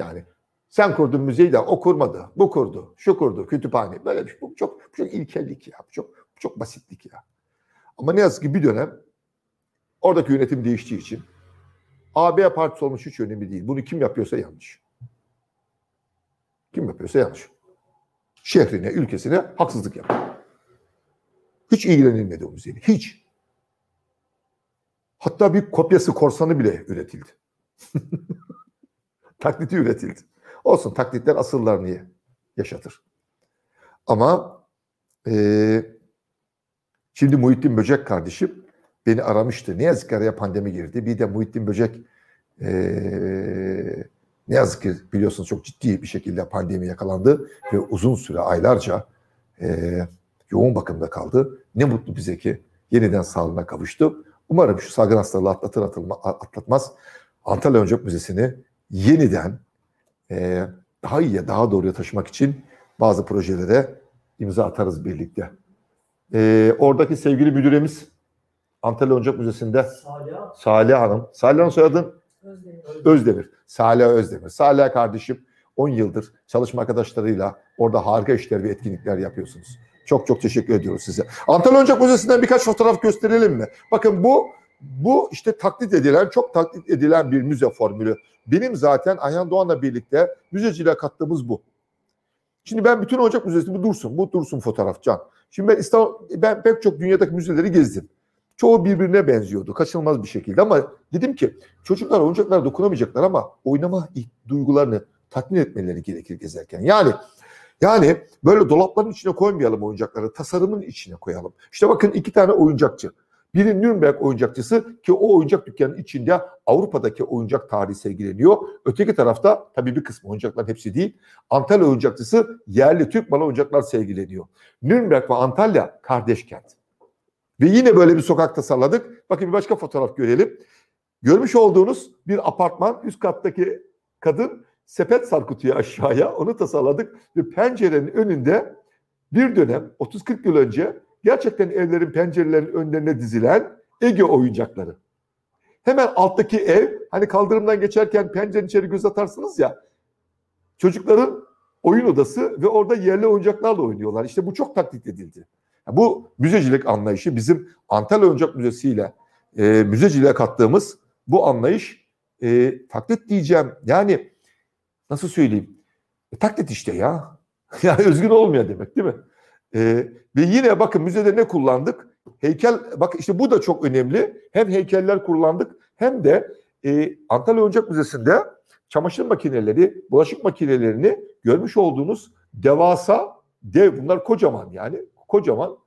Yani sen kurdun müzeyi de o kurmadı, bu kurdu, şu kurdu, kütüphane. Böyle bir şey. Bu çok, çok ilkellik ya, çok, çok basitlik ya. Ama ne yazık ki bir dönem oradaki yönetim değiştiği için AB partisi olmuş hiç önemli değil. Bunu kim yapıyorsa yanlış. Kim yapıyorsa yanlış. Şehrine, ülkesine haksızlık yapıyor. Hiç ilgilenilmedi o müzeyle. Hiç. Hatta bir kopyası korsanı bile üretildi. [LAUGHS] Taklidi üretildi. Olsun taklitler asıllarını yaşatır. Ama eee Şimdi Muhittin Böcek kardeşim beni aramıştı. Ne yazık ki araya pandemi girdi. Bir de Muhittin Böcek eee, ne yazık ki biliyorsunuz çok ciddi bir şekilde pandemi yakalandı ve uzun süre aylarca eee, yoğun bakımda kaldı. Ne mutlu bize ki yeniden sağlığına kavuştu. Umarım şu salgın hastalığı atlatır atılma, atlatmaz. Antalya Oyuncak Müzesi'ni yeniden eee, daha iyiye, daha doğruya taşımak için bazı projelere imza atarız birlikte. Ee, oradaki sevgili müdüremiz Antalya Oyuncak Müzesi'nde Salih. Salih Hanım. Salih Hanım soyadın Özdemir. Salih Özdemir. Salih kardeşim 10 yıldır çalışma arkadaşlarıyla orada harika işler ve etkinlikler yapıyorsunuz. Çok çok teşekkür ediyoruz size. Antalya Oyuncak Müzesi'nden birkaç fotoğraf gösterelim mi? Bakın bu bu işte taklit edilen, çok taklit edilen bir müze formülü. Benim zaten Ayhan Doğan'la birlikte müzeciliğe kattığımız bu. Şimdi ben bütün Oyuncak Müzesi bu dursun. Bu dursun fotoğraf Can. Şimdi ben İstanbul, ben pek çok dünyadaki müzeleri gezdim. Çoğu birbirine benziyordu. Kaçınılmaz bir şekilde ama dedim ki çocuklar oyuncaklara dokunamayacaklar ama oynama duygularını tatmin etmeleri gerekir gezerken. Yani yani böyle dolapların içine koymayalım oyuncakları, tasarımın içine koyalım. İşte bakın iki tane oyuncakçı. Biri Nürnberg oyuncakçısı ki o oyuncak dükkanının içinde Avrupa'daki oyuncak tarihi sergileniyor. Öteki tarafta tabii bir kısmı oyuncakların hepsi değil. Antalya oyuncakçısı yerli Türk malı oyuncaklar sergileniyor. Nürnberg ve Antalya kardeş kent. Ve yine böyle bir sokak tasarladık. Bakın bir başka fotoğraf görelim. Görmüş olduğunuz bir apartman üst kattaki kadın sepet sarkıtıyor aşağıya. Onu tasarladık ve pencerenin önünde bir dönem 30-40 yıl önce gerçekten evlerin pencerelerinin önlerine dizilen Ege oyuncakları. Hemen alttaki ev hani kaldırımdan geçerken pencerenin içeri göz atarsınız ya çocukların oyun odası ve orada yerli oyuncaklarla oynuyorlar. İşte bu çok taklit edildi. Bu müzecilik anlayışı bizim Antalya Oyuncak Müzesi ile e, müzeciliğe kattığımız bu anlayış e, taklit diyeceğim. Yani nasıl söyleyeyim? E, taklit işte ya. [LAUGHS] yani özgün olmuyor demek değil mi? E, ve yine bakın müzede ne kullandık? Heykel, bak işte bu da çok önemli. Hem heykeller kullandık hem de e, Antalya Oyuncak Müzesi'nde çamaşır makineleri, bulaşık makinelerini görmüş olduğunuz devasa, dev bunlar kocaman yani kocaman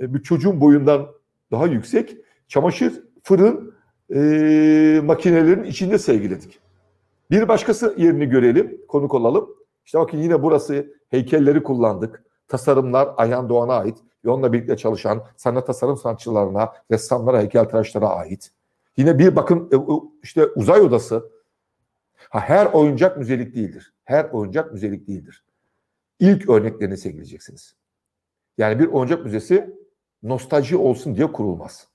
e, bir çocuğun boyundan daha yüksek çamaşır fırın e, makinelerin içinde sergiledik. Bir başkası yerini görelim, konuk olalım. İşte bakın yine burası heykelleri kullandık. Tasarımlar Ayhan Doğan'a ait ve onunla birlikte çalışan sanat tasarım sanatçılarına, ressamlara, heykeltıraşlara ait. Yine bir bakın e, işte uzay odası. Ha, her oyuncak müzelik değildir. Her oyuncak müzelik değildir. İlk örneklerini sergileyeceksiniz. Yani bir oyuncak müzesi nostalji olsun diye kurulmaz.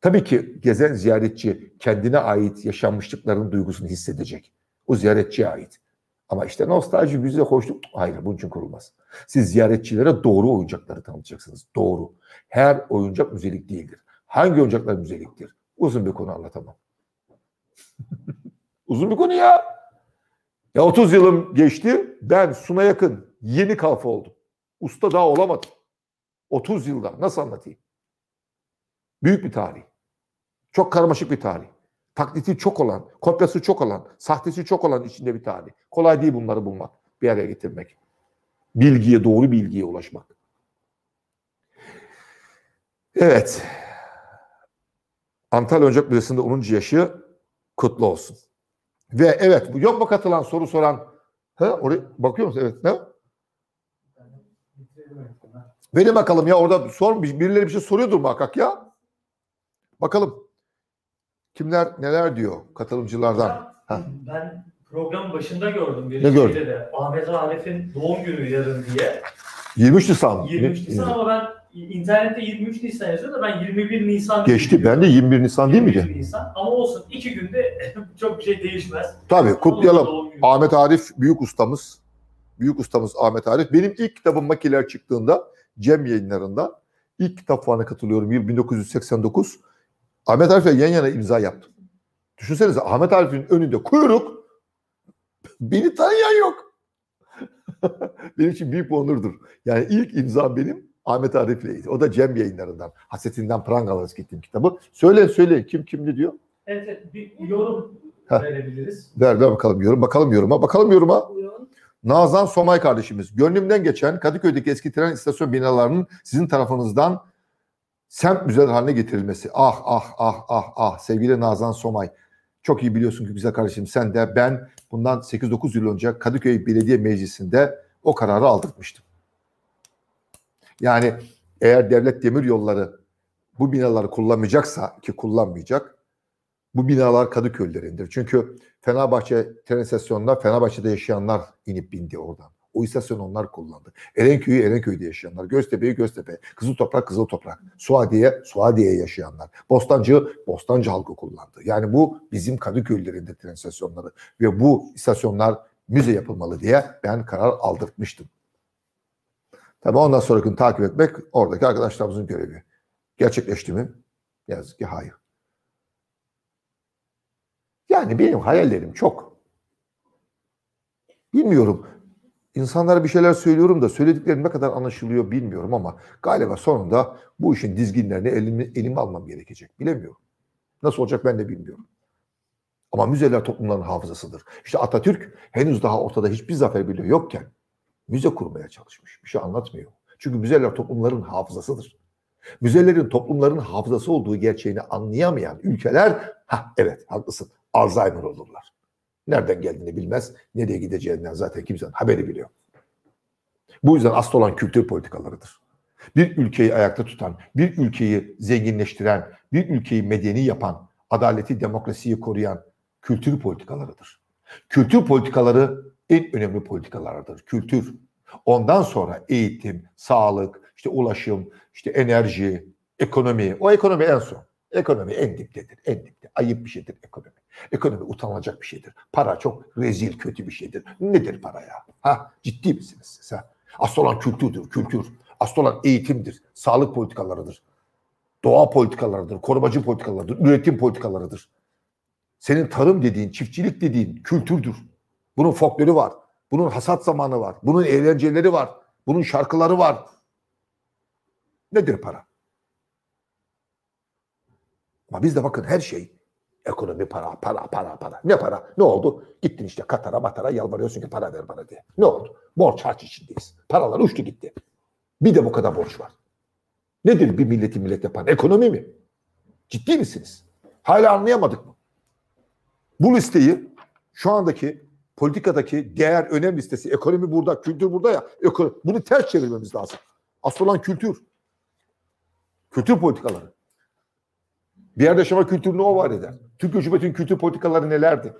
Tabii ki gezen ziyaretçi kendine ait yaşanmışlıkların duygusunu hissedecek. O ziyaretçiye ait. Ama işte nostalji, müze, hoşluk hayır bunun için kurulmaz. Siz ziyaretçilere doğru oyuncakları tanıtacaksınız. Doğru. Her oyuncak müzelik değildir. Hangi oyuncaklar müzeliktir? Uzun bir konu anlatamam. [LAUGHS] Uzun bir konu ya. Ya 30 yılım geçti. Ben Suna yakın yeni kalfa oldum. Usta daha olamadım. 30 yılda nasıl anlatayım? Büyük bir tarih. Çok karmaşık bir tarih. Taklidi çok olan, kopyası çok olan, sahtesi çok olan içinde bir tarih. Kolay değil bunları bulmak, bir araya getirmek. Bilgiye, doğru bilgiye ulaşmak. Evet. Antalya Oyuncak Müzesi'nde 10. yaşı kutlu olsun. Ve evet, yok mu katılan soru soran? Ha, oraya bakıyor musun? Evet, ne? Verin bakalım ya orada sor birileri bir şey soruyordur muhakkak ya. Bakalım. Kimler neler diyor katılımcılardan? Ha. Ben programın başında gördüm bir Ne gördün? de. Ahmet Arif'in doğum günü yarın diye. 23 Nisan. 23 Nisan ama ben internette 23 Nisan yazıyor da ben 21 Nisan Geçti. Ben de 21 Nisan değil 21 miydi? Nisan. Ama olsun iki günde [LAUGHS] çok bir şey değişmez. Tabii kutlayalım. Ahmet Arif büyük ustamız. Büyük ustamız Ahmet Arif. Benim ilk kitabım Makiler çıktığında Cem yayınlarında ilk kitap fuarına katılıyorum. Yıl 1989. Ahmet Arif'le yan yana imza yaptım. Düşünsenize Ahmet Arif'in önünde kuyruk. [LAUGHS] Beni tanıyan yok. [LAUGHS] benim için büyük bir onurdur. Yani ilk imza benim Ahmet Arif'leydi. O da Cem yayınlarından. Hasetinden prangalarız gittiğim kitabı. Söyleyin söyleyin kim kim ne diyor? Evet, evet bir yorum Heh. verebiliriz. Ver ver bakalım yorum. Bakalım yoruma. Bakalım yoruma. Buyurun. Nazan Somay kardeşimiz. Gönlümden geçen Kadıköy'deki eski tren istasyon binalarının sizin tarafınızdan semt müzeler haline getirilmesi. Ah ah ah ah ah sevgili Nazan Somay. Çok iyi biliyorsun ki güzel kardeşim sen de ben bundan 8-9 yıl önce Kadıköy Belediye Meclisi'nde o kararı aldırtmıştım. Yani eğer devlet demir yolları bu binaları kullanmayacaksa ki kullanmayacak bu binalar Kadıköylülerindir. Çünkü Fenerbahçe tren istasyonunda Fenerbahçe'de yaşayanlar inip bindi oradan. O istasyonu onlar kullandı. Erenköy'ü Erenköy'de yaşayanlar, Göztepe'yi Göztepe, Kızıl Toprak Kızıl Toprak, Suadiye Suadiye yaşayanlar, Bostancı Bostancı halkı kullandı. Yani bu bizim Kadıköy'lerin de tren istasyonları ve bu istasyonlar müze yapılmalı diye ben karar aldırtmıştım. Tabii ondan sonraki gün takip etmek oradaki arkadaşlarımızın görevi. Gerçekleşti mi? Yazık ki hayır. Yani benim hayallerim çok. Bilmiyorum. İnsanlara bir şeyler söylüyorum da söylediklerim ne kadar anlaşılıyor bilmiyorum ama galiba sonunda bu işin dizginlerini elime, elime almam gerekecek. Bilemiyorum. Nasıl olacak ben de bilmiyorum. Ama müzeler toplumların hafızasıdır. İşte Atatürk henüz daha ortada hiçbir zafer bile yokken müze kurmaya çalışmış. Bir şey anlatmıyor. Çünkü müzeler toplumların hafızasıdır. Müzelerin toplumların hafızası olduğu gerçeğini anlayamayan ülkeler, ha evet haklısın, Alzheimer olurlar. Nereden geldiğini bilmez, nereye gideceğinden zaten kimsenin haberi bile yok. Bu yüzden asıl olan kültür politikalarıdır. Bir ülkeyi ayakta tutan, bir ülkeyi zenginleştiren, bir ülkeyi medeni yapan, adaleti, demokrasiyi koruyan kültür politikalarıdır. Kültür politikaları en önemli politikalardır. Kültür. Ondan sonra eğitim, sağlık, işte ulaşım, işte enerji, ekonomi. O ekonomi en son. Ekonomi en diptedir, en dipte. Ayıp bir şeydir ekonomi. Ekonomi utanılacak bir şeydir. Para çok rezil, kötü bir şeydir. Nedir para ya? Ha, ciddi misiniz siz? Ha? Asıl olan kültürdür, kültür. Asıl olan eğitimdir, sağlık politikalarıdır. Doğa politikalarıdır, korumacı politikalarıdır, üretim politikalarıdır. Senin tarım dediğin, çiftçilik dediğin kültürdür. Bunun folkloru var. Bunun hasat zamanı var. Bunun eğlenceleri var. Bunun şarkıları var. Nedir para? Ama bizde bakın her şey ekonomi para, para, para, para. Ne para? Ne oldu? Gittin işte Katar'a, Matar'a yalvarıyorsun ki para ver bana diye. Ne oldu? Borç harç içindeyiz. Paralar uçtu gitti. Bir de bu kadar borç var. Nedir bir milleti millet yapan? Ekonomi mi? Ciddi misiniz? Hala anlayamadık mı? Bu listeyi şu andaki politikadaki değer önem listesi, ekonomi burada, kültür burada ya. Ekonomi, bunu ters çevirmemiz lazım. Asıl olan kültür. Kültür politikaları. Bir yerde yaşama kültürünü o var eder. Türk hükümetin kültür politikaları nelerdi?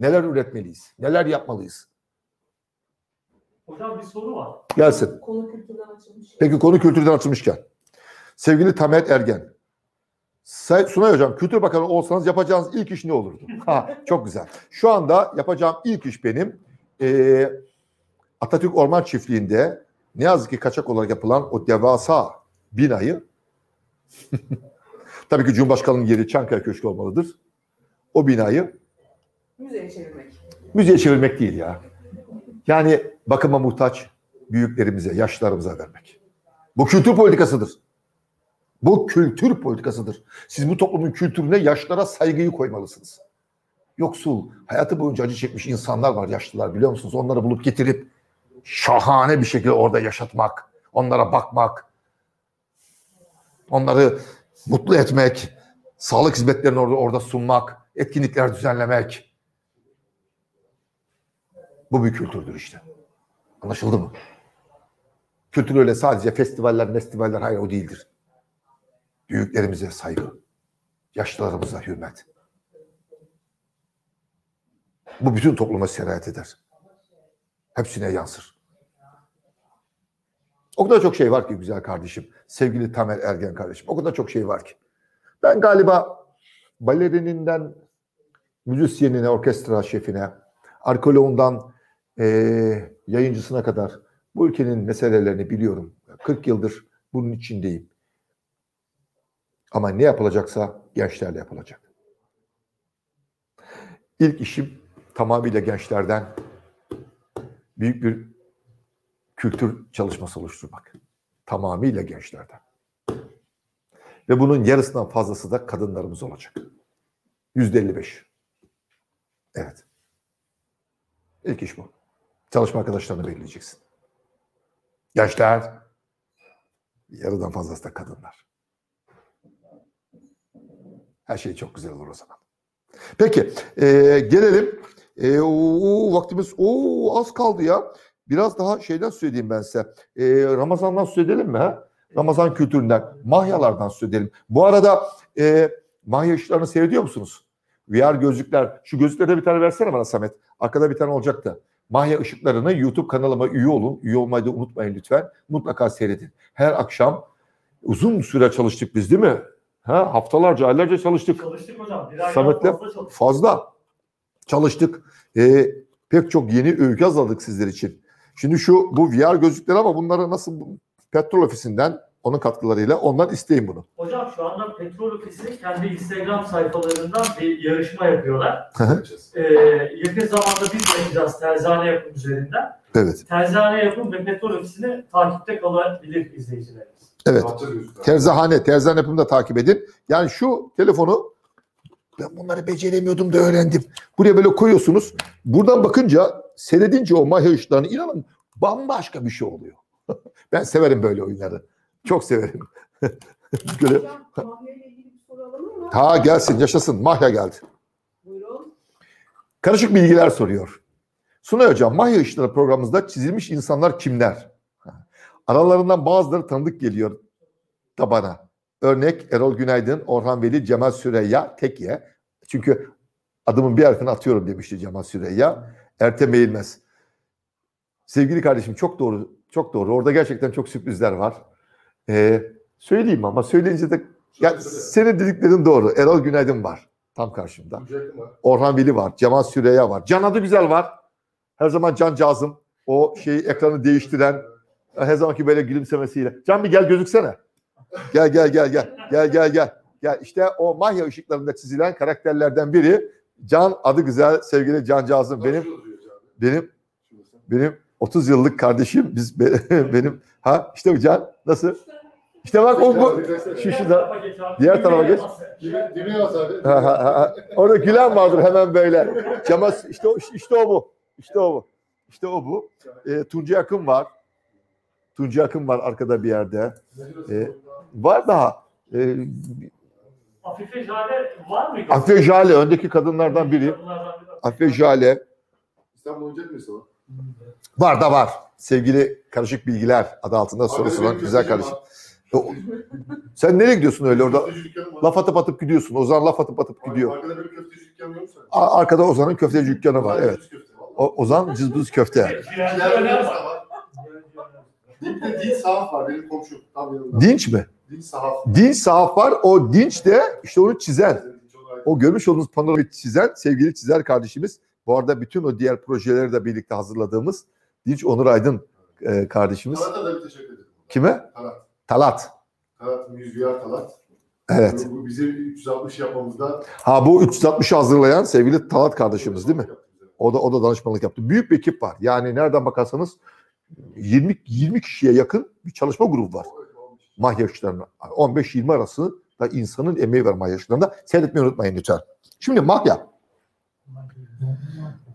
Neler üretmeliyiz? Neler yapmalıyız? Hocam bir soru var. Gelsin. Konu kültürden açılmış. Peki konu kültürden açılmışken. Sevgili Tamer Ergen. Say- Sunay Hocam Kültür Bakanı olsanız yapacağınız ilk iş ne olurdu? [LAUGHS] Ha, çok güzel. Şu anda yapacağım ilk iş benim eee, Atatürk Orman Çiftliği'nde ne yazık ki kaçak olarak yapılan o devasa binayı [LAUGHS] tabii ki Cumhurbaşkanı'nın yeri Çankaya Köşkü olmalıdır. O binayı Müzeye çevirmek. müzeye çevirmek değil ya. Yani bakıma muhtaç büyüklerimize, yaşlılarımıza vermek. Bu kültür politikasıdır. Bu kültür politikasıdır. Siz bu toplumun kültürüne yaşlara saygıyı koymalısınız. Yoksul, hayatı boyunca acı çekmiş insanlar var yaşlılar biliyor musunuz? Onları bulup getirip şahane bir şekilde orada yaşatmak, onlara bakmak, onları mutlu etmek, sağlık hizmetlerini orada, orada sunmak, etkinlikler düzenlemek. Bu bir kültürdür işte. Anlaşıldı mı? Kültür öyle sadece festivaller, festivaller hayır o değildir. Büyüklerimize saygı, yaşlılarımıza hürmet. Bu bütün topluma sirayet eder. Hepsine yansır. O kadar çok şey var ki güzel kardeşim. Sevgili Tamer Ergen kardeşim. O kadar çok şey var ki. Ben galiba balerininden müzisyenine, orkestra şefine, arkeoloğundan eee, yayıncısına kadar bu ülkenin meselelerini biliyorum. 40 yıldır bunun içindeyim. Ama ne yapılacaksa gençlerle yapılacak. İlk işim tamamıyla gençlerden büyük bir kültür çalışması oluşturmak. Tamamıyla gençlerden. Ve bunun yarısından fazlası da kadınlarımız olacak. Yüzde 55. Evet. İlk iş bu. Çalışma arkadaşlarını belirleyeceksin. Gençler, yarıdan fazlası da kadınlar. Her şey çok güzel olur o zaman. Peki, e, gelelim. E, o, vaktimiz o az kaldı ya. Biraz daha şeyden söyleyeyim ben size. E, Ramazan'dan söyleyelim mi? Ha? Ramazan kültüründen, mahyalardan söyleyelim. Bu arada e, mahya ışıklarını seyrediyor musunuz? VR gözlükler. Şu gözlüklere bir tane versene bana Samet. Arkada bir tane olacaktı. Mahya Işıkları'nın YouTube kanalıma üye olun. Üye olmayı da unutmayın lütfen. Mutlaka seyredin. Her akşam uzun süre çalıştık biz değil mi? Ha, haftalarca, aylarca çalıştık. Çalıştık hocam. Bir Samet'le fazla çalıştık. fazla çalıştık. Ee, pek çok yeni öykü hazırladık sizler için. Şimdi şu bu VR gözlükler ama bunları nasıl petrol ofisinden onun katkılarıyla ondan isteyin bunu. Hocam şu anda Petrol Ofisi kendi Instagram sayfalarından bir yarışma yapıyorlar. Ee, yakın zamanda biz de yapacağız terzane yapım üzerinden. evet. Terzane yapım ve Petrol Ofisi'ni takipte kalabilir izleyicilerimiz. Evet. Terzahane, terzane yapımı da takip edin. Yani şu telefonu ben bunları beceremiyordum da öğrendim. Buraya böyle koyuyorsunuz. Buradan bakınca, seyredince o mahya ışıklarını inanın bambaşka bir şey oluyor. [LAUGHS] ben severim böyle oyunları. Çok severim. [LAUGHS] mı? ha gelsin, yaşasın. Mahya geldi. Buyurun. Karışık bilgiler soruyor. Sunay Hocam, Mahya Işıkları programımızda çizilmiş insanlar kimler? Aralarından bazıları tanıdık geliyor da bana. Örnek Erol Günaydın, Orhan Veli, Cemal Süreyya, Tekye. Çünkü adımın bir harfini atıyorum demişti Cemal Süreyya. Ertem Eğilmez. Sevgili kardeşim çok doğru, çok doğru. Orada gerçekten çok sürprizler var. Ee, söyleyeyim ama söyleyince de ya, senin dediklerin doğru. Erol Günaydın var tam karşımda. Orhan Veli var, Cemal Süreyya var. Can adı güzel var. Her zaman Can Cazım. O şeyi ekranı değiştiren her zamanki böyle gülümsemesiyle. Can bir gel gözüksene. Gel gel gel gel. Gel gel gel. Gel işte o Mahya ışıklarında çizilen karakterlerden biri Can adı güzel sevgili Can Cazım. Benim benim benim 30 yıllık kardeşim. Biz be- [LAUGHS] benim ha işte bu Can nasıl? İşte bak o bu şu şu da diğer tarafa geç. Ha, ha, ha. Orada gülen vardır hemen böyle. Cama işte o, işte o bu. İşte o bu. İşte o bu. E, Tuncay Akın var. Tuncay Akın var arkada bir yerde. E, var daha. E, Afife Jale var mı? Afife Jale öndeki kadınlardan biri. Kadınlardan biri. Afife Jale. İstanbul oynayacak mıyız o? Var da var. Sevgili karışık bilgiler adı altında sorusu olan güzel kardeşim. O- Sen nereye gidiyorsun öyle orada? Laf atıp atıp gidiyorsun. Ozan laf atıp atıp gidiyor. Arkada bir köfteci dükkanı yok mu? Arkada Ozan'ın köfteci dükkanı var. Evet. O, Ozan cızbız köfte. [LAUGHS] Var. Dipte Din Sahaf var benim komşum. Tam yanında. Dinç mi? Din Sahaf. Dinç sahaf var. O dinç de işte onu çizen. O görmüş olduğunuz panoramayı çizen sevgili çizer kardeşimiz. Bu arada bütün o diğer projeleri de birlikte hazırladığımız Dinç Onur Aydın e, kardeşimiz. Talat'a da bir teşekkür ederim. Kime? Talat. Talat. Talat, Müzviyar Talat. Evet. Bu, bize 360 yapmamızda Ha bu 360'ı hazırlayan sevgili Talat kardeşimiz değil mi? O da o da danışmanlık yaptı. Büyük bir ekip var. Yani nereden bakarsanız 20 20 kişiye yakın bir çalışma grubu var. Mahya Işıkları'na. 15-20 arası da insanın emeği var Mahya Işıkları'nda. Seyretmeyi unutmayın lütfen. Şimdi Mahya.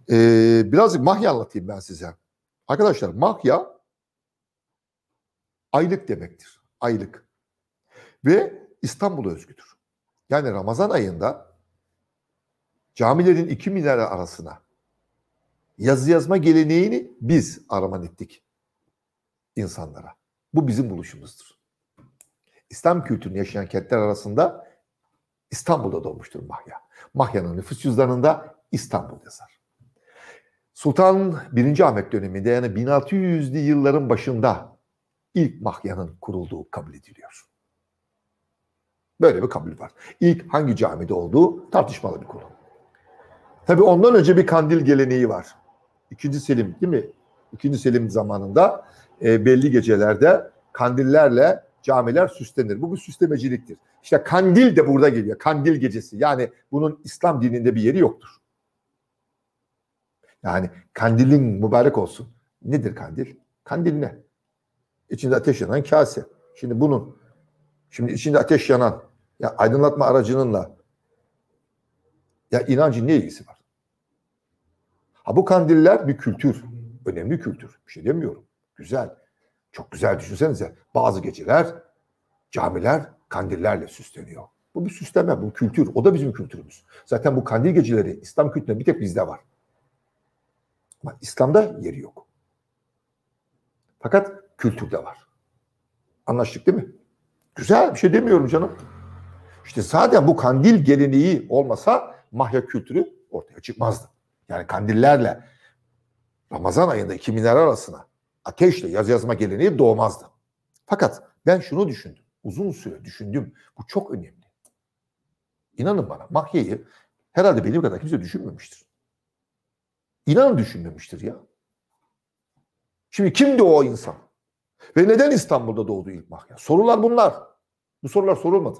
Ee, birazcık Mahya anlatayım ben size. Arkadaşlar Mahya aylık demektir. Aylık. Ve İstanbul'a özgüdür. Yani Ramazan ayında camilerin iki minare arasına yazı yazma geleneğini biz araman ettik insanlara. Bu bizim buluşumuzdur. İslam kültürünü yaşayan kentler arasında İstanbul'da doğmuştur Mahya. Mahya'nın nüfus cüzdanında İstanbul yazar. Sultan 1. Ahmet döneminde yani 1600'lü yılların başında ilk Mahya'nın kurulduğu kabul ediliyor. Böyle bir kabul var. İlk hangi camide olduğu tartışmalı bir konu. Tabii ondan önce bir kandil geleneği var. İkinci Selim değil mi? İkinci Selim zamanında e, belli gecelerde kandillerle camiler süslenir. Bu bir süslemeciliktir. İşte kandil de burada geliyor. Kandil gecesi. Yani bunun İslam dininde bir yeri yoktur. Yani kandilin mübarek olsun. Nedir kandil? Kandil ne? İçinde ateş yanan kase. Şimdi bunun şimdi içinde ateş yanan ya aydınlatma aracınınla ya inancın ne ilgisi var? Ha bu kandiller bir kültür. Önemli kültür. Bir şey demiyorum. Güzel. Çok güzel düşünsenize. Bazı geceler camiler kandillerle süsleniyor. Bu bir süsleme, bu kültür. O da bizim kültürümüz. Zaten bu kandil geceleri İslam kültüründe bir tek bizde var. Ama İslam'da yeri yok. Fakat kültürde var. Anlaştık değil mi? Güzel bir şey demiyorum canım. İşte zaten bu kandil geleneği olmasa Mahya kültürü ortaya çıkmazdı. Yani kandillerle Ramazan ayında iki minare arasına ateşle yaz yazma geleneği doğmazdı. Fakat ben şunu düşündüm. Uzun süre düşündüm. Bu çok önemli. İnanın bana Mahya'yı herhalde benim kadar kimse düşünmemiştir. İnanın düşünmemiştir ya. Şimdi kimdi o insan? Ve neden İstanbul'da doğdu ilk Mahya? Sorular bunlar. Bu sorular sorulmadı.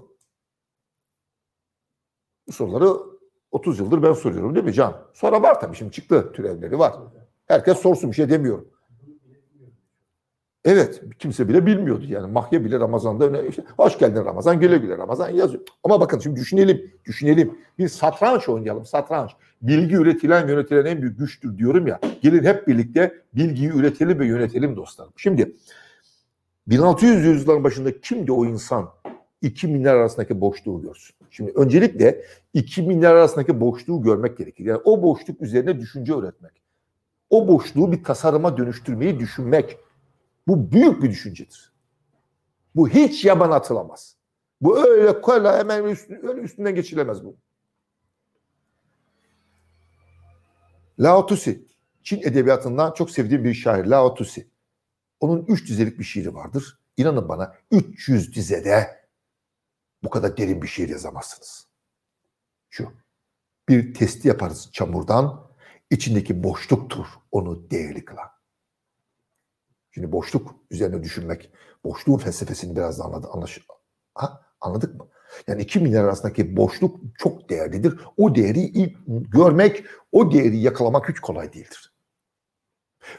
Bu soruları 30 yıldır ben soruyorum değil mi Can? Sonra var tabii şimdi çıktı türevleri var. Herkes sorsun bir şey demiyorum. Evet kimse bile bilmiyordu yani. Mahya bile Ramazan'da öne işte, hoş geldin Ramazan güle güle Ramazan yazıyor. Ama bakın şimdi düşünelim düşünelim. Bir satranç oynayalım satranç. Bilgi üretilen yönetilen en büyük güçtür diyorum ya. Gelin hep birlikte bilgiyi üretelim ve yönetelim dostlarım. Şimdi 1600 yüzyılların başında kimdi o insan? İki milyar arasındaki boşluğu görsün. Şimdi öncelikle iki milyar arasındaki boşluğu görmek gerekir. Yani o boşluk üzerine düşünce öğretmek. O boşluğu bir tasarıma dönüştürmeyi düşünmek. Bu büyük bir düşüncedir. Bu hiç yaban atılamaz. Bu öyle kola hemen üstü, öyle üstünden geçilemez bu. Lao Tzu, Çin edebiyatından çok sevdiğim bir şair Lao Tzu. Onun üç dizelik bir şiiri vardır. İnanın bana 300 dizede bu kadar derin bir şiir yazamazsınız. Şu, bir testi yaparız çamurdan, içindeki boşluktur onu değerli kılan. Şimdi boşluk üzerine düşünmek, boşluğun felsefesini biraz da anladı, anlaş ha, anladık mı? Yani iki milyar arasındaki boşluk çok değerlidir. O değeri ilk görmek, o değeri yakalamak hiç kolay değildir.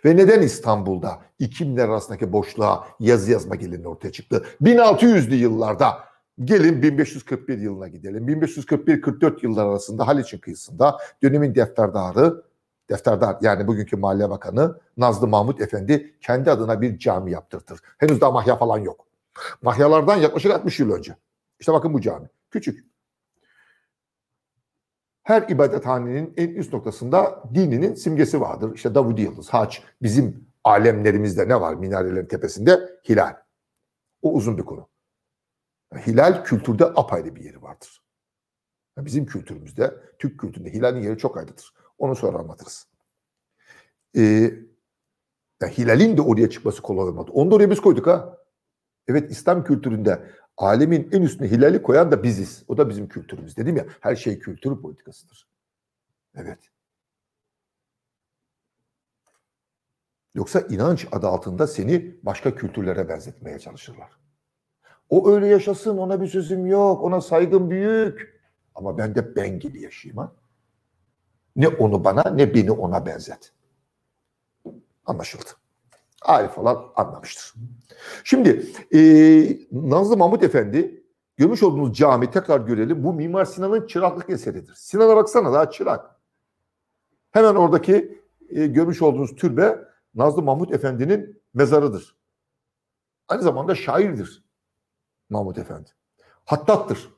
Ve neden İstanbul'da iki milyar arasındaki boşluğa yazı yazma gelini ortaya çıktı? 1600'lü yıllarda gelin 1541 yılına gidelim. 1541-44 yıllar arasında Haliç'in kıyısında dönemin defterdarı defterdar yani bugünkü Maliye Bakanı Nazlı Mahmut Efendi kendi adına bir cami yaptırtır. Henüz daha mahya falan yok. Mahyalardan yaklaşık 60 yıl önce. İşte bakın bu cami. Küçük. Her ibadethanenin en üst noktasında dininin simgesi vardır. İşte Davudi Yıldız, Haç, bizim alemlerimizde ne var minarelerin tepesinde? Hilal. O uzun bir konu. Hilal kültürde apayrı bir yeri vardır. Bizim kültürümüzde, Türk kültüründe hilalin yeri çok ayrıdır. Onu sonra anlatırız. Ee, ya hilalin de oraya çıkması kolay olmadı. Onu da oraya biz koyduk ha. Evet İslam kültüründe alemin en üstüne hilali koyan da biziz. O da bizim kültürümüz. Dedim ya her şey kültür politikasıdır. Evet. Yoksa inanç adı altında seni başka kültürlere benzetmeye çalışırlar. O öyle yaşasın ona bir sözüm yok. Ona saygım büyük. Ama ben de ben gibi yaşayayım ha. Ne onu bana ne beni ona benzet. Anlaşıldı. Arif falan anlamıştır. Şimdi e, Nazlı Mahmut Efendi görmüş olduğunuz cami tekrar görelim. Bu Mimar Sinan'ın çıraklık eseridir. Sinan'a baksana daha çırak. Hemen oradaki e, görmüş olduğunuz türbe Nazlı Mahmut Efendi'nin mezarıdır. Aynı zamanda şairdir Mahmut Efendi. Hattattır.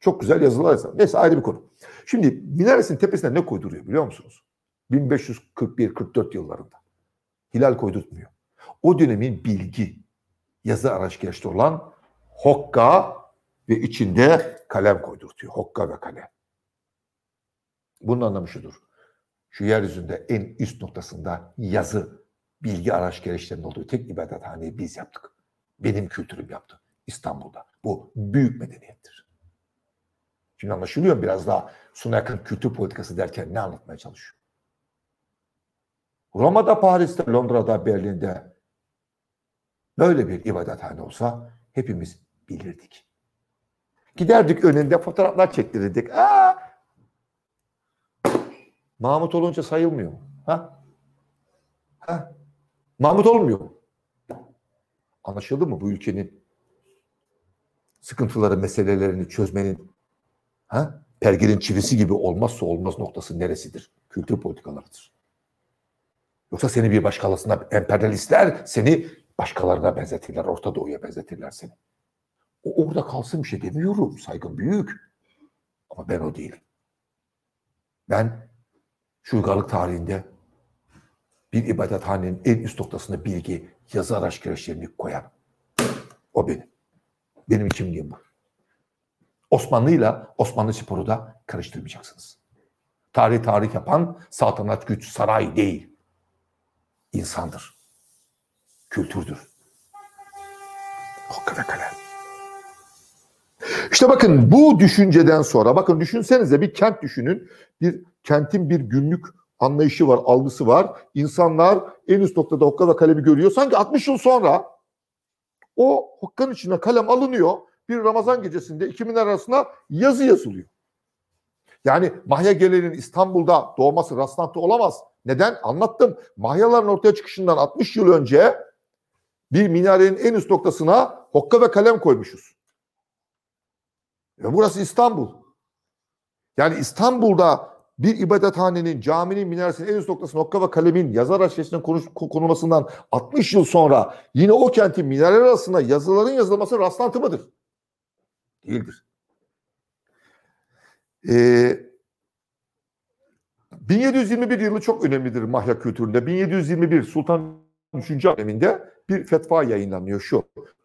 Çok güzel yazılar yazar. Neyse ayrı bir konu. Şimdi minaresinin tepesine ne koyduruyor biliyor musunuz? 1541-44 yıllarında. Hilal koydurtmuyor. O dönemin bilgi, yazı araç gereçte olan hokka ve içinde kalem koydurtuyor. Hokka ve kalem. Bunun anlamı şudur. Şu yeryüzünde en üst noktasında yazı, bilgi araç gereçlerinin olduğu tek ibadethaneyi biz yaptık. Benim kültürüm yaptı İstanbul'da. Bu büyük medeniyettir. Şimdi anlaşılıyor biraz daha sona yakın kültür politikası derken ne anlatmaya çalışıyor? Roma'da, Paris'te, Londra'da, Berlin'de böyle bir ibadethane olsa hepimiz bilirdik. Giderdik önünde fotoğraflar çektirirdik. Aa! Mahmut olunca sayılmıyor. Ha? Ha? Mahmut olmuyor. Anlaşıldı mı bu ülkenin sıkıntıları, meselelerini çözmenin ha? pergelin çivisi gibi olmazsa olmaz noktası neresidir? Kültür politikalarıdır. Yoksa seni bir başkalasına emperyalistler seni başkalarına benzetirler. Orta Doğu'ya benzetirler seni. O orada kalsın bir şey demiyorum. Saygım büyük. Ama ben o değilim. Ben şu uygarlık tarihinde bir ibadethanenin en üst noktasında bilgi, yazı araç gereçlerini koyan. O benim. Benim kimliğim bu. Osmanlı'yla Osmanlı sporu da karıştırmayacaksınız. Tarih tarih yapan saltanat güç saray değil. insandır. Kültürdür. Hokka ve kalem. İşte bakın bu düşünceden sonra bakın düşünsenize bir kent düşünün. Bir kentin bir günlük anlayışı var, algısı var. İnsanlar en üst noktada hokka ve kalemi görüyor. Sanki 60 yıl sonra o hokkanın içine kalem alınıyor. Bir Ramazan gecesinde iki minare arasında yazı yazılıyor. Yani Mahya gelenin İstanbul'da doğması rastlantı olamaz. Neden? Anlattım. Mahyaların ortaya çıkışından 60 yıl önce bir minarenin en üst noktasına hokka ve kalem koymuşuz. Ve burası İstanbul. Yani İstanbul'da bir ibadethanenin, caminin minaresinin en üst noktasına hokka ve kalemin yazar konuş, konulmasından 60 yıl sonra yine o kentin minareler arasında yazıların yazılması rastlantı mıdır? Değildir. Ee, 1721 yılı çok önemlidir Mahya kültüründe. 1721 Sultan 3. döneminde bir fetva yayınlanıyor şu.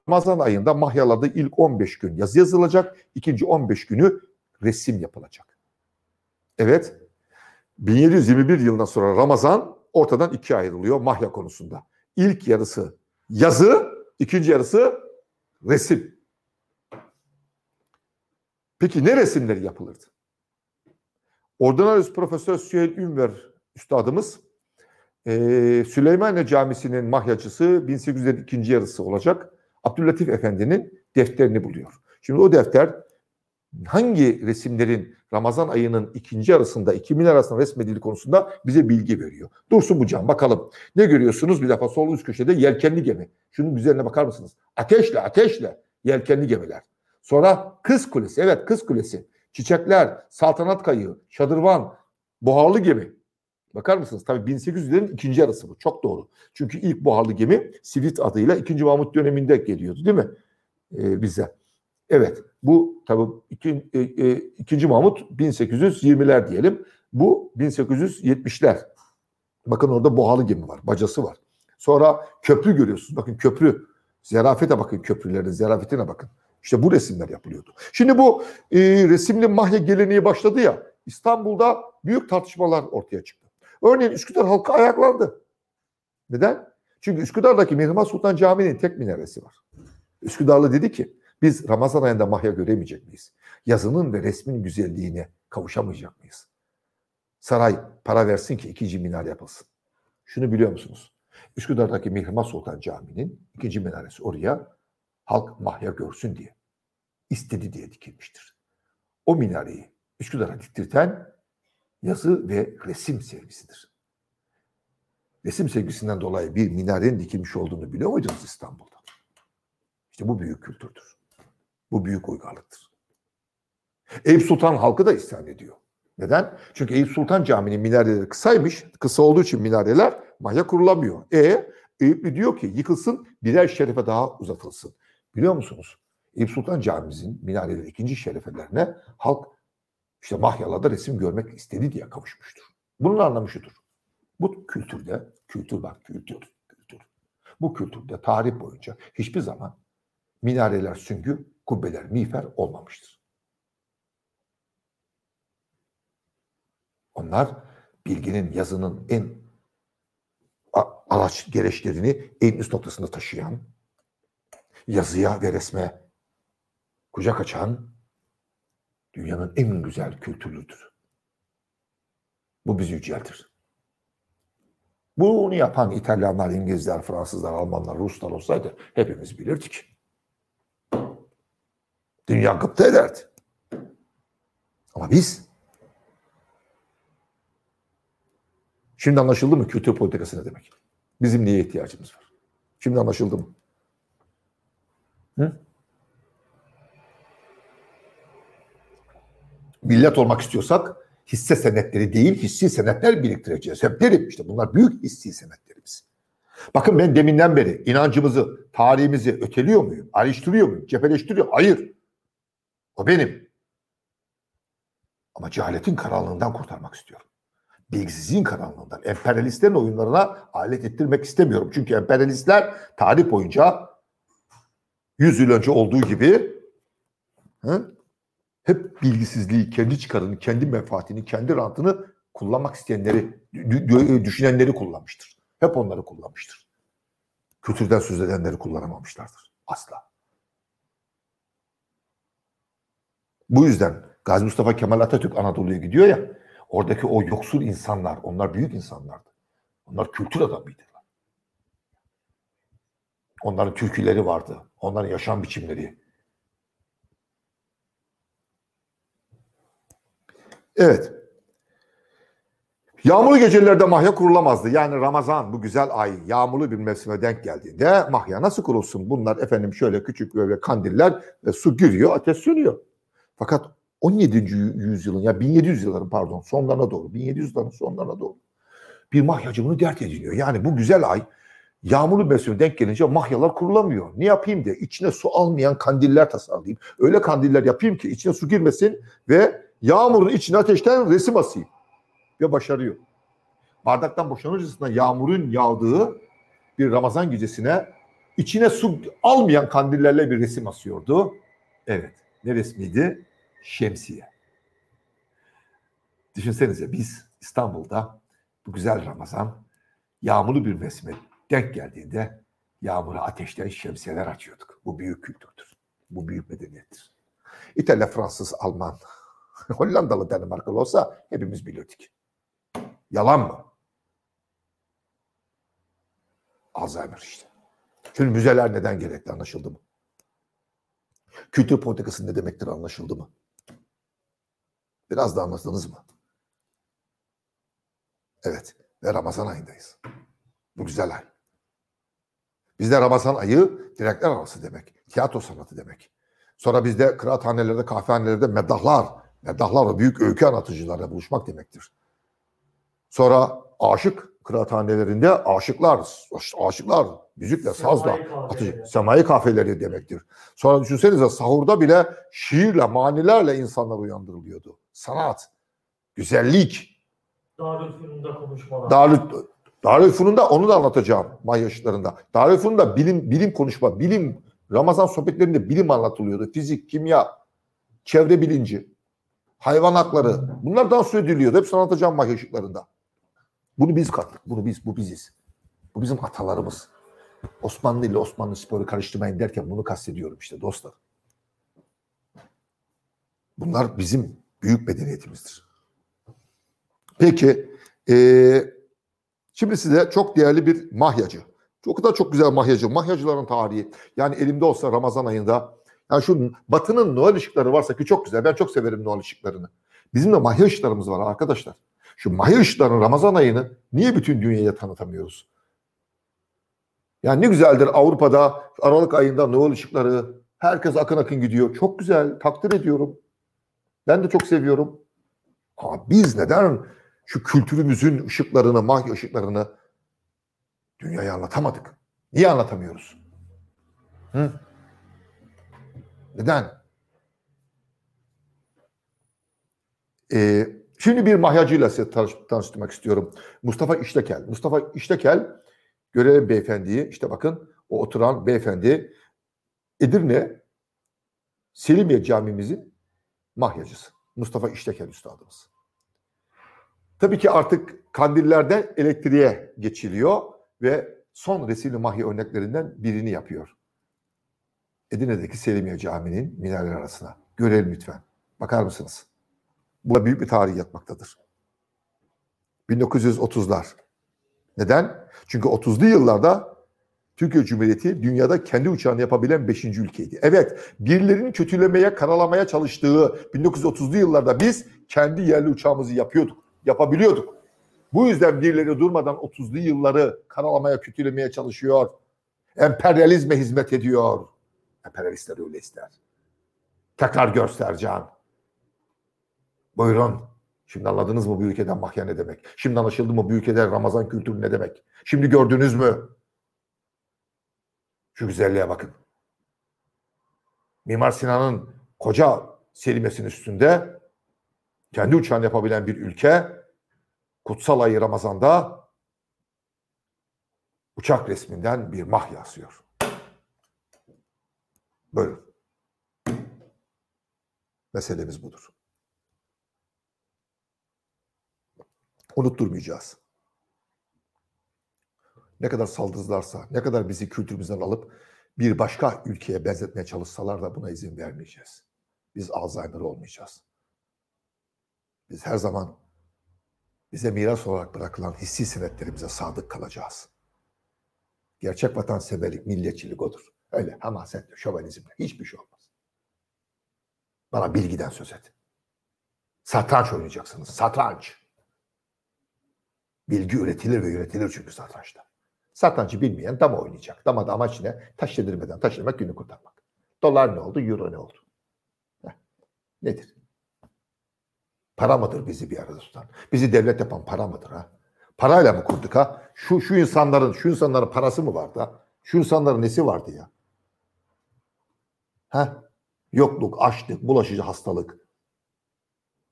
Ramazan ayında Mahyalarda ilk 15 gün yazı yazılacak, ikinci 15 günü resim yapılacak. Evet, 1721 yılından sonra Ramazan ortadan ikiye ayrılıyor Mahya konusunda. İlk yarısı yazı, ikinci yarısı resim. Peki ne resimleri yapılırdı? Ordinarius Profesör Süheyl Ünver üstadımız e, Süleymaniye Camisi'nin mahyacısı 1800'lerin ikinci yarısı olacak. Abdüllatif Efendi'nin defterini buluyor. Şimdi o defter hangi resimlerin Ramazan ayının ikinci arasında, 2000 arasında resmedildiği konusunda bize bilgi veriyor. Dursun bu cam bakalım. Ne görüyorsunuz? Bir defa sol üst köşede yelkenli gemi. Şunun güzelliğine bakar mısınız? Ateşle, ateşle yelkenli gemiler. Sonra Kız Kulesi. Evet Kız Kulesi. Çiçekler, saltanat kayığı, şadırvan, buharlı gemi. Bakar mısınız? Tabii 1800'lerin ikinci yarısı bu. Çok doğru. Çünkü ilk buharlı gemi Sivit adıyla 2. Mahmut döneminde geliyordu değil mi? Ee, bize. Evet. Bu tabii iki, e, e, 2. Mahmut 1820'ler diyelim. Bu 1870'ler. Bakın orada buharlı gemi var. Bacası var. Sonra köprü görüyorsunuz. Bakın köprü. Zerafete bakın köprülerin. Zerafetine bakın. İşte bu resimler yapılıyordu. Şimdi bu e, resimli mahya geleneği başladı ya. İstanbul'da büyük tartışmalar ortaya çıktı. Örneğin Üsküdar halkı ayaklandı. Neden? Çünkü Üsküdar'daki Mihrimah Sultan Camii'nin tek minaresi var. Üsküdarlı dedi ki biz Ramazan ayında mahya göremeyecek miyiz? Yazının ve resmin güzelliğine kavuşamayacak mıyız? Saray para versin ki ikinci minare yapılsın. Şunu biliyor musunuz? Üsküdar'daki Mihrimah Sultan Camii'nin ikinci minaresi oraya halk mahya görsün diye istedi diye dikilmiştir. O minareyi Üsküdar'a diktirten yazı ve resim sevgisidir. Resim sevgisinden dolayı bir minarenin dikilmiş olduğunu biliyor muydunuz İstanbul'da? İşte bu büyük kültürdür. Bu büyük uygarlıktır. Eyüp Sultan halkı da isyan ediyor. Neden? Çünkü Eyüp Sultan Camii'nin minareleri kısaymış. Kısa olduğu için minareler mahya kurulamıyor. E Eyüplü diyor ki yıkılsın birer şerefe daha uzatılsın. Biliyor musunuz? Eyüp Sultan Camimizin minareleri ikinci şerefelerine halk işte Mahyalarda resim görmek istedi diye kavuşmuştur. Bunun anlamı şudur. Bu kültürde, kültür bak kültür, kültür. Bu kültürde tarih boyunca hiçbir zaman minareler süngü, kubbeler miğfer olmamıştır. Onlar bilginin, yazının en araç gereçlerini en üst noktasında taşıyan, yazıya ve resme kucak açan dünyanın en güzel kültürlüdür. Bu bizi yüceltir. Bunu yapan İtalyanlar, İngilizler, Fransızlar, Almanlar, Ruslar olsaydı hepimiz bilirdik. Dünya gıpta ederdi. Ama biz şimdi anlaşıldı mı kültür politikası ne demek? Bizim neye ihtiyacımız var? Şimdi anlaşıldı mı? Hı? Millet olmak istiyorsak hisse senetleri değil, hissi senetler biriktireceğiz. Hep derim işte bunlar büyük hissi senetlerimiz. Bakın ben deminden beri inancımızı, tarihimizi öteliyor muyum? Ayrıştırıyor muyum? Cepheleştiriyor? Hayır. O benim. Ama cehaletin karanlığından kurtarmak istiyorum. Bilgisizliğin karanlığından, emperyalistlerin oyunlarına alet ettirmek istemiyorum. Çünkü emperyalistler tarih boyunca 100 yıl önce olduğu gibi hı, hep bilgisizliği, kendi çıkarını, kendi menfaatini, kendi rantını kullanmak isteyenleri, düşünenleri kullanmıştır. Hep onları kullanmıştır. Kültürden söz edenleri kullanamamışlardır. Asla. Bu yüzden Gazi Mustafa Kemal Atatürk Anadolu'ya gidiyor ya, oradaki o yoksul insanlar, onlar büyük insanlardı. Onlar kültür adamıydılar. Onların türküleri vardı. Onların yaşam biçimleri. Evet. Yağmurlu gecelerde mahya kurulamazdı. Yani Ramazan bu güzel ay yağmurlu bir mevsime denk geldiğinde mahya nasıl kurulsun? Bunlar efendim şöyle küçük böyle kandiller ve su giriyor, ateş sönüyor. Fakat 17. yüzyılın ya 1700 yılların pardon sonlarına doğru 1700'lerin sonlarına doğru bir mahyacı bunu dert ediniyor. Yani bu güzel ay yağmurlu mevsime denk gelince mahyalar kurulamıyor. Ne yapayım diye içine su almayan kandiller tasarlayayım. Öyle kandiller yapayım ki içine su girmesin ve yağmurun içine ateşten resim asayım. Ve başarıyor. Bardaktan boşanırcasına yağmurun yağdığı bir Ramazan gecesine içine su almayan kandillerle bir resim asıyordu. Evet. Ne resmiydi? Şemsiye. Düşünsenize biz İstanbul'da bu güzel Ramazan yağmurlu bir mevsime denk geldiğinde yağmura ateşten şemsiyeler açıyorduk. Bu büyük kültürdür. Bu büyük medeniyettir. İtalya, Fransız, Alman, [LAUGHS] Hollandalı, Danimarkalı olsa hepimiz bilirdik. Yalan mı? Alzheimer işte. Şimdi müzeler neden gerekli anlaşıldı mı? Kültür politikası ne demektir anlaşıldı mı? Biraz da anladınız mı? Evet. Ve Ramazan ayındayız. Bu güzel ay. Bizde Ramazan ayı direkler arası demek. Tiyatro sanatı demek. Sonra bizde kıraathanelerde, kahvehanelerde meddahlar, meddahlar o büyük öykü anlatıcılarla buluşmak demektir. Sonra aşık kıraathanelerinde aşıklar, aşıklar müzikle, sazla, atıcı, semai kahveleri demektir. Sonra düşünsenize sahurda bile şiirle, manilerle insanlar uyandırılıyordu. Sanat, güzellik, Darülfünun'da konuşmalar. Darül, Darülfünun'da onu da anlatacağım Mahya ışıklarında. Darülfünun'da bilim, bilim konuşma, bilim, Ramazan sohbetlerinde bilim anlatılıyordu. Fizik, kimya, çevre bilinci, hayvan hakları. Bunlardan söz ediliyordu. Hepsini anlatacağım Mahya ışıklarında. Bunu biz kattık. Bunu biz, bu biziz. Bu bizim atalarımız. Osmanlı ile Osmanlı sporu karıştırmayın derken bunu kastediyorum işte dostlar. Bunlar bizim büyük medeniyetimizdir. Peki, eee, şimdi size çok değerli bir mahyacı. O kadar çok güzel mahyacı. Mahyacıların tarihi. Yani elimde olsa Ramazan ayında. Yani şu Batı'nın Noel ışıkları varsa ki çok güzel. Ben çok severim Noel ışıklarını. Bizim de mahya ışıklarımız var arkadaşlar. Şu mahya ışıklarının Ramazan ayını niye bütün dünyaya tanıtamıyoruz? Yani ne güzeldir Avrupa'da Aralık ayında Noel ışıkları. Herkes akın akın gidiyor. Çok güzel. Takdir ediyorum. Ben de çok seviyorum. Ama biz neden şu kültürümüzün ışıklarını, mahya ışıklarını dünyaya anlatamadık? Niye anlatamıyoruz? Hı? Neden? Ee, şimdi bir mahyacıyla size tanış- tanıştırmak istiyorum. Mustafa İştekel. Mustafa İştekel görev beyefendiyi, işte bakın o oturan beyefendi Edirne Selimiye Camimizin mahyacısı. Mustafa İştekel Üstadımız. Tabii ki artık kandillerden elektriğe geçiliyor ve son resimli mahya örneklerinden birini yapıyor. Edirne'deki Selimiye Camii'nin minareler arasına. Görelim lütfen. Bakar mısınız? Burada büyük bir tarih yatmaktadır. 1930'lar. Neden? Çünkü 30'lu yıllarda Türkiye Cumhuriyeti dünyada kendi uçağını yapabilen 5. ülkeydi. Evet, birilerinin kötülemeye, karalamaya çalıştığı 1930'lu yıllarda biz kendi yerli uçağımızı yapıyorduk, yapabiliyorduk. Bu yüzden birileri durmadan 30'lu yılları karalamaya, kötülemeye çalışıyor. Emperyalizme hizmet ediyor. Emperyalistler öyle ister. Tekrar göster Can. Buyurun. Şimdi anladınız mı bu ülkeden mahya ne demek? Şimdi anlaşıldı mı bu ülkede Ramazan kültürü ne demek? Şimdi gördünüz mü? Şu güzelliğe bakın. Mimar Sinan'ın koca selimesinin üstünde kendi uçağını yapabilen bir ülke kutsal ayı Ramazan'da uçak resminden bir mahya asıyor. Buyurun. Meselemiz budur. Unutturmayacağız. ne kadar saldırırlarsa, ne kadar bizi kültürümüzden alıp bir başka ülkeye benzetmeye çalışsalar da buna izin vermeyeceğiz. Biz Alzheimer olmayacağız. Biz her zaman bize miras olarak bırakılan hissi senetlerimize sadık kalacağız. Gerçek vatanseverlik, milliyetçilik odur. Öyle hamasetle, şövenizmle hiçbir şey olmaz. Bana bilgiden söz et. Satranç oynayacaksınız. Satranç. Bilgi üretilir ve üretilir çünkü satrançta. Satrancı bilmeyen dama oynayacak. Dama da amaç ne? Taş yedirmeden taşırmak, günü kurtarmak. Dolar ne oldu? Euro ne oldu? Heh. Nedir? Para mıdır bizi bir arada tutan? Bizi devlet yapan para mıdır ha? Parayla mı kurduk ha? Şu şu insanların şu insanların parası mı vardı ha? Şu insanların nesi vardı ya? Ha? Yokluk, açlık, bulaşıcı hastalık.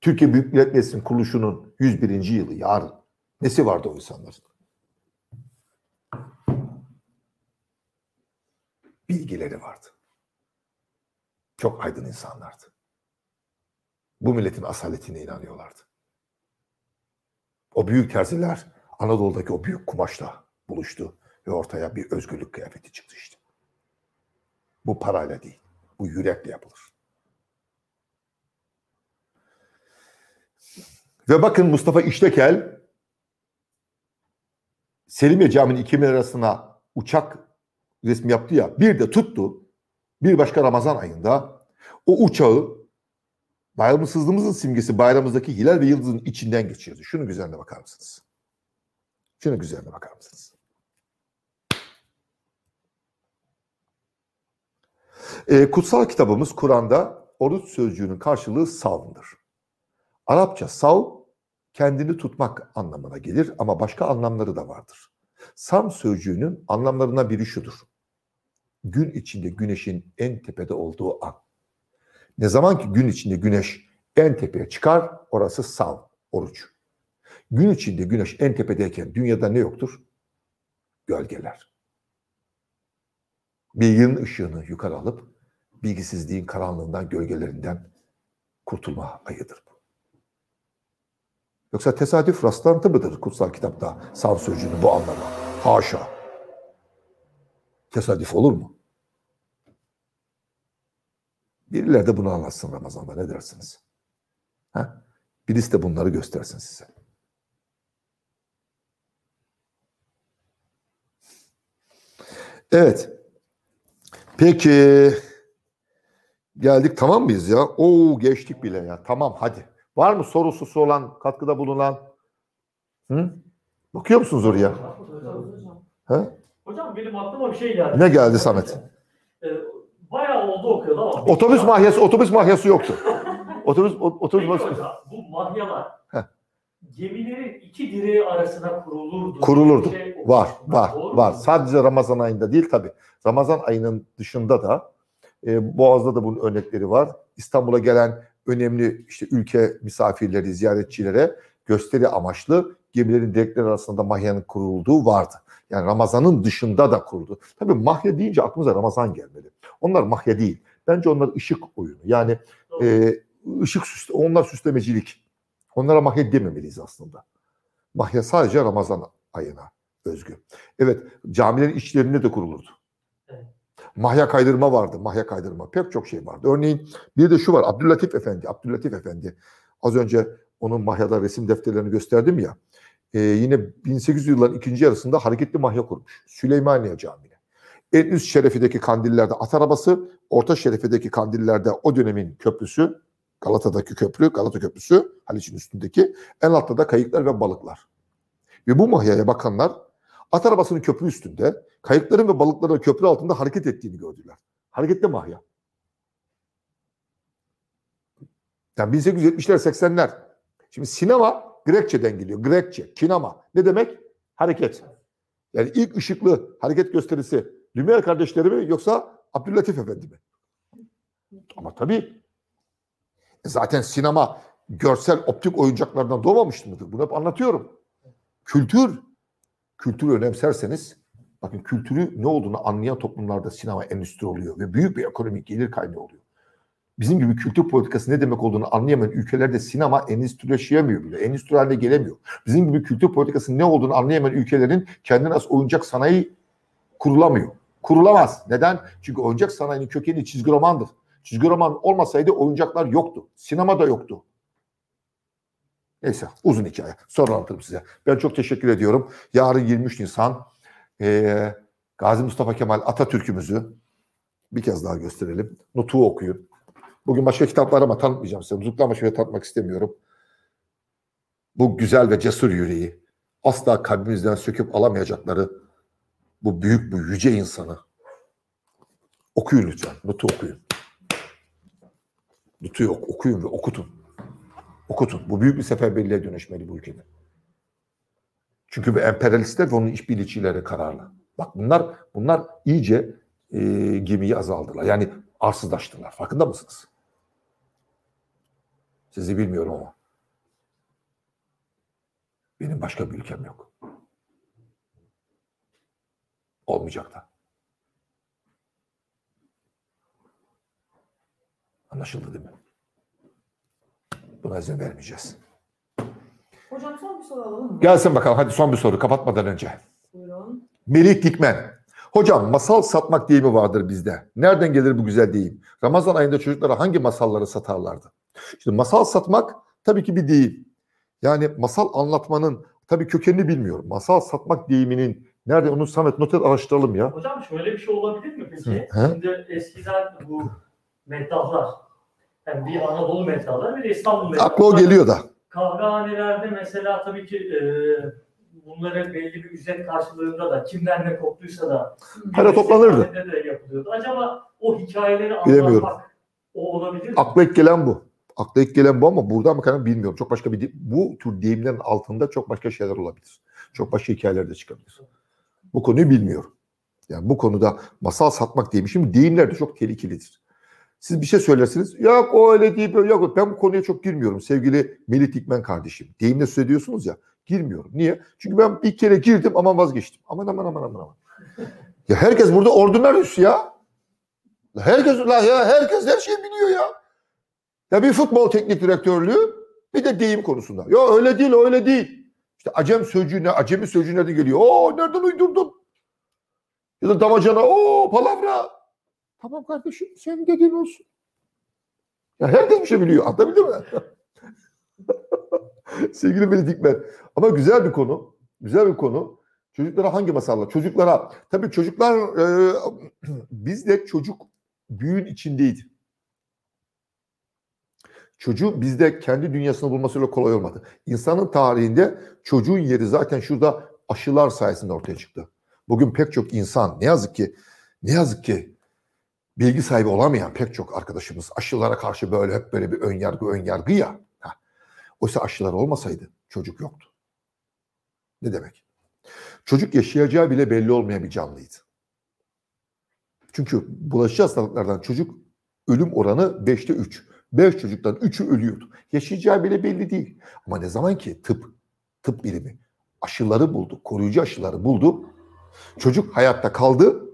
Türkiye Büyük Millet Meclisi'nin kuruluşunun 101. yılı yarın. Nesi vardı o insanların? Bilgileri vardı. Çok aydın insanlardı. Bu milletin asaletine inanıyorlardı. O büyük terziler Anadolu'daki o büyük kumaşla buluştu ve ortaya bir özgürlük kıyafeti çıktı işte. Bu parayla değil, bu yürekle yapılır. Ve bakın Mustafa İştekel Selimiye Camii'nin iki minare arasına uçak resmi yaptı ya bir de tuttu bir başka Ramazan ayında o uçağı bayramsızlığımızın simgesi bayramımızdaki hilal ve yıldızın içinden geçiyordu. Şunu güzelliğine bakar mısınız? Şunu güzelliğine bakar mısınız? Ee, kutsal kitabımız Kur'an'da oruç sözcüğünün karşılığı savmdır. Arapça sav kendini tutmak anlamına gelir ama başka anlamları da vardır. Sam sözcüğünün anlamlarından biri şudur. Gün içinde güneşin en tepede olduğu an. Ne zaman ki gün içinde güneş en tepeye çıkar, orası sav, oruç. Gün içinde güneş en tepedeyken dünyada ne yoktur? Gölgeler. Bilginin ışığını yukarı alıp bilgisizliğin karanlığından, gölgelerinden kurtulma ayıdır bu. Yoksa tesadüf rastlantı mıdır kutsal kitapta sav sözcüğünün bu anlamı? Haşa. Tesadüf olur mu? Birileri de bunu anlatsın Ramazan'da ne dersiniz? Ha? Birisi de bunları göstersin size. Evet. Peki. Geldik tamam mıyız ya? Oo geçtik bile ya. Tamam hadi. Var mı sorusu olan, katkıda bulunan? Hı? Bakıyor musunuz oraya? Ha? Hocam benim aklıma bir şey geldi. Ne geldi Samet? Ee, bayağı oldu okuyordu ama. Otobüs mahyası, otobüs mahyası yoktu. Otobüs, otobüs mahyası bu mahyalar Heh. gemilerin iki direği arasına kurulurdu. kurulurdu. Şey Var, var, Doğru var. mu? Sadece Ramazan ayında değil tabii. Ramazan ayının dışında da e, Boğaz'da da bunun örnekleri var. İstanbul'a gelen önemli işte ülke misafirleri, ziyaretçilere gösteri amaçlı gemilerin direkleri arasında mahyanın kurulduğu vardı. Yani Ramazan'ın dışında da kuruldu. Tabii mahya deyince aklımıza Ramazan gelmeli. Onlar mahya değil. Bence onlar ışık oyunu. Yani e, ışık süsle, onlar süslemecilik. Onlara mahya dememeliyiz aslında. Mahya sadece Ramazan ayına özgü. Evet, camilerin içlerinde de kurulurdu. Evet. Mahya kaydırma vardı, mahya kaydırma. Pek çok şey vardı. Örneğin bir de şu var, Abdülatif Efendi, Abdülatif Efendi. Az önce onun mahyada resim defterlerini gösterdim ya. Ee, yine 1800 yılların ikinci yarısında hareketli mahya kurmuş. Süleymaniye Camii'ne. En üst şerefideki kandillerde at arabası, orta şerefideki kandillerde o dönemin köprüsü, Galata'daki köprü, Galata Köprüsü, Haliç'in üstündeki, en altta da kayıklar ve balıklar. Ve bu mahyaya bakanlar at arabasının köprü üstünde, kayıkların ve balıkların köprü altında hareket ettiğini gördüler. Hareketli mahya. Yani 1870'ler 80'ler. Şimdi sinema Grekçeden geliyor. Grekçe, kinema. Ne demek? Hareket. Yani ilk ışıklı hareket gösterisi Lumière kardeşleri mi yoksa Abdülatif Efendi mi? Ama tabii e zaten sinema görsel optik oyuncaklardan doğmamış mıdır? Bunu hep anlatıyorum. Kültür, kültürü önemserseniz bakın kültürü ne olduğunu anlayan toplumlarda sinema endüstri oluyor ve büyük bir ekonomik gelir kaynağı oluyor. bizim gibi kültür politikası ne demek olduğunu anlayamayan ülkelerde sinema endüstrileşemiyor bile. Endüstri haline gelemiyor. Bizim gibi kültür politikasının ne olduğunu anlayamayan ülkelerin kendine has oyuncak sanayi kurulamıyor. Kurulamaz. Neden? Çünkü oyuncak sanayinin kökeni çizgi romandır. Çizgi roman olmasaydı oyuncaklar yoktu. Sinema da yoktu. Neyse uzun hikaye. Sonra anlatırım size. Ben çok teşekkür ediyorum. Yarın 23 Nisan eee, Gazi Mustafa Kemal Atatürk'ümüzü bir kez daha gösterelim. Nutuk'u okuyun. Bugün başka kitaplar ama tanıtmayacağım size. Nutuk'la ama şöyle tanıtmak istemiyorum. Bu güzel ve cesur yüreği asla kalbimizden söküp alamayacakları bu büyük bu yüce insanı okuyun lütfen. Nutuk'u okuyun. Nutuk'u ok- okuyun ve okutun. Okutun. Bu büyük bir seferberliğe dönüşmeli bu ülkede. Çünkü bu emperyalistler ve onun işbirlikçileri kararlı. Bak bunlar bunlar iyice e, gemiyi azaldılar. Yani arsızlaştılar. Farkında mısınız? Sizi bilmiyorum ama. Benim başka bir ülkem yok. Olmayacak da. Anlaşıldı değil mi? Buna izin vermeyeceğiz. Hocam son bir soru alalım mı? Gelsin bakalım hadi son bir soru kapatmadan önce. Buyurun. Melih Dikmen. Hocam masal satmak deyimi vardır bizde. Nereden gelir bu güzel deyim? Ramazan ayında çocuklara hangi masalları satarlardı? Şimdi masal satmak tabii ki bir deyim. Yani masal anlatmanın tabii kökenini bilmiyorum. Masal satmak deyiminin nerede onu Samet not et araştıralım ya. Hocam şöyle bir şey olabilir mi peki? Hı. Şimdi eskiden bu meddahlar, yani bir Anadolu meddahlar bir de İstanbul meddahlar. Aklı o geliyor da. Kahvehanelerde mesela tabii ki e, bunların belli bir ücret karşılığında da kimden ne koptuysa da Para toplanırdı. de yapılıyordu. Acaba o hikayeleri Bilemiyorum. anlatmak o olabilir mi? Akla ilk gelen bu. Akla ilk gelen bu ama buradan mı kaynaklı bilmiyorum. Çok başka bir bu tür deyimlerin altında çok başka şeyler olabilir. Çok başka hikayeler de çıkabilir. Bu konuyu bilmiyorum. Yani bu konuda masal satmak deyim. Şimdi deyimler de çok tehlikelidir. Siz bir şey söylersiniz. Yok o öyle değil böyle yok. Ben bu konuya çok girmiyorum sevgili Melih Dikmen kardeşim. Deyimle söylüyorsunuz ya. Girmiyorum. Niye? Çünkü ben bir kere girdim ama vazgeçtim. Aman aman aman aman aman. Ya herkes burada ordinarius ya. Herkes la ya herkes her şeyi biliyor ya. Ya bir futbol teknik direktörlüğü bir de deyim konusunda. Ya öyle değil öyle değil. İşte acem sözcüğüne, acemi sözcüğü nereden geliyor? Oo nereden uydurdun? Ya da damacana, o palavra. Tamam kardeşim sen dediğin olsun. Ya herkes bir şey biliyor. Anlatabildim mi? [LAUGHS] Sevgili Melih Dikmen. Ama güzel bir konu. Güzel bir konu. Çocuklara hangi masallar? Çocuklara. Tabii çocuklar e, [CLEARS THROAT] bizde çocuk büyün içindeydi. Çocuğu bizde kendi dünyasını bulması öyle kolay olmadı. İnsanın tarihinde çocuğun yeri zaten şurada aşılar sayesinde ortaya çıktı. Bugün pek çok insan ne yazık ki ne yazık ki bilgi sahibi olamayan pek çok arkadaşımız aşılara karşı böyle hep böyle bir ön yargı ön yargı ya. Ha. Oysa aşılar olmasaydı çocuk yoktu. Ne demek? Çocuk yaşayacağı bile belli olmayan bir canlıydı. Çünkü bulaşıcı hastalıklardan çocuk ölüm oranı 5'te 3. 5 çocuktan 3'ü ölüyordu. Yaşayacağı bile belli değil. Ama ne zaman ki tıp, tıp bilimi aşıları buldu, koruyucu aşıları buldu. Çocuk hayatta kaldı.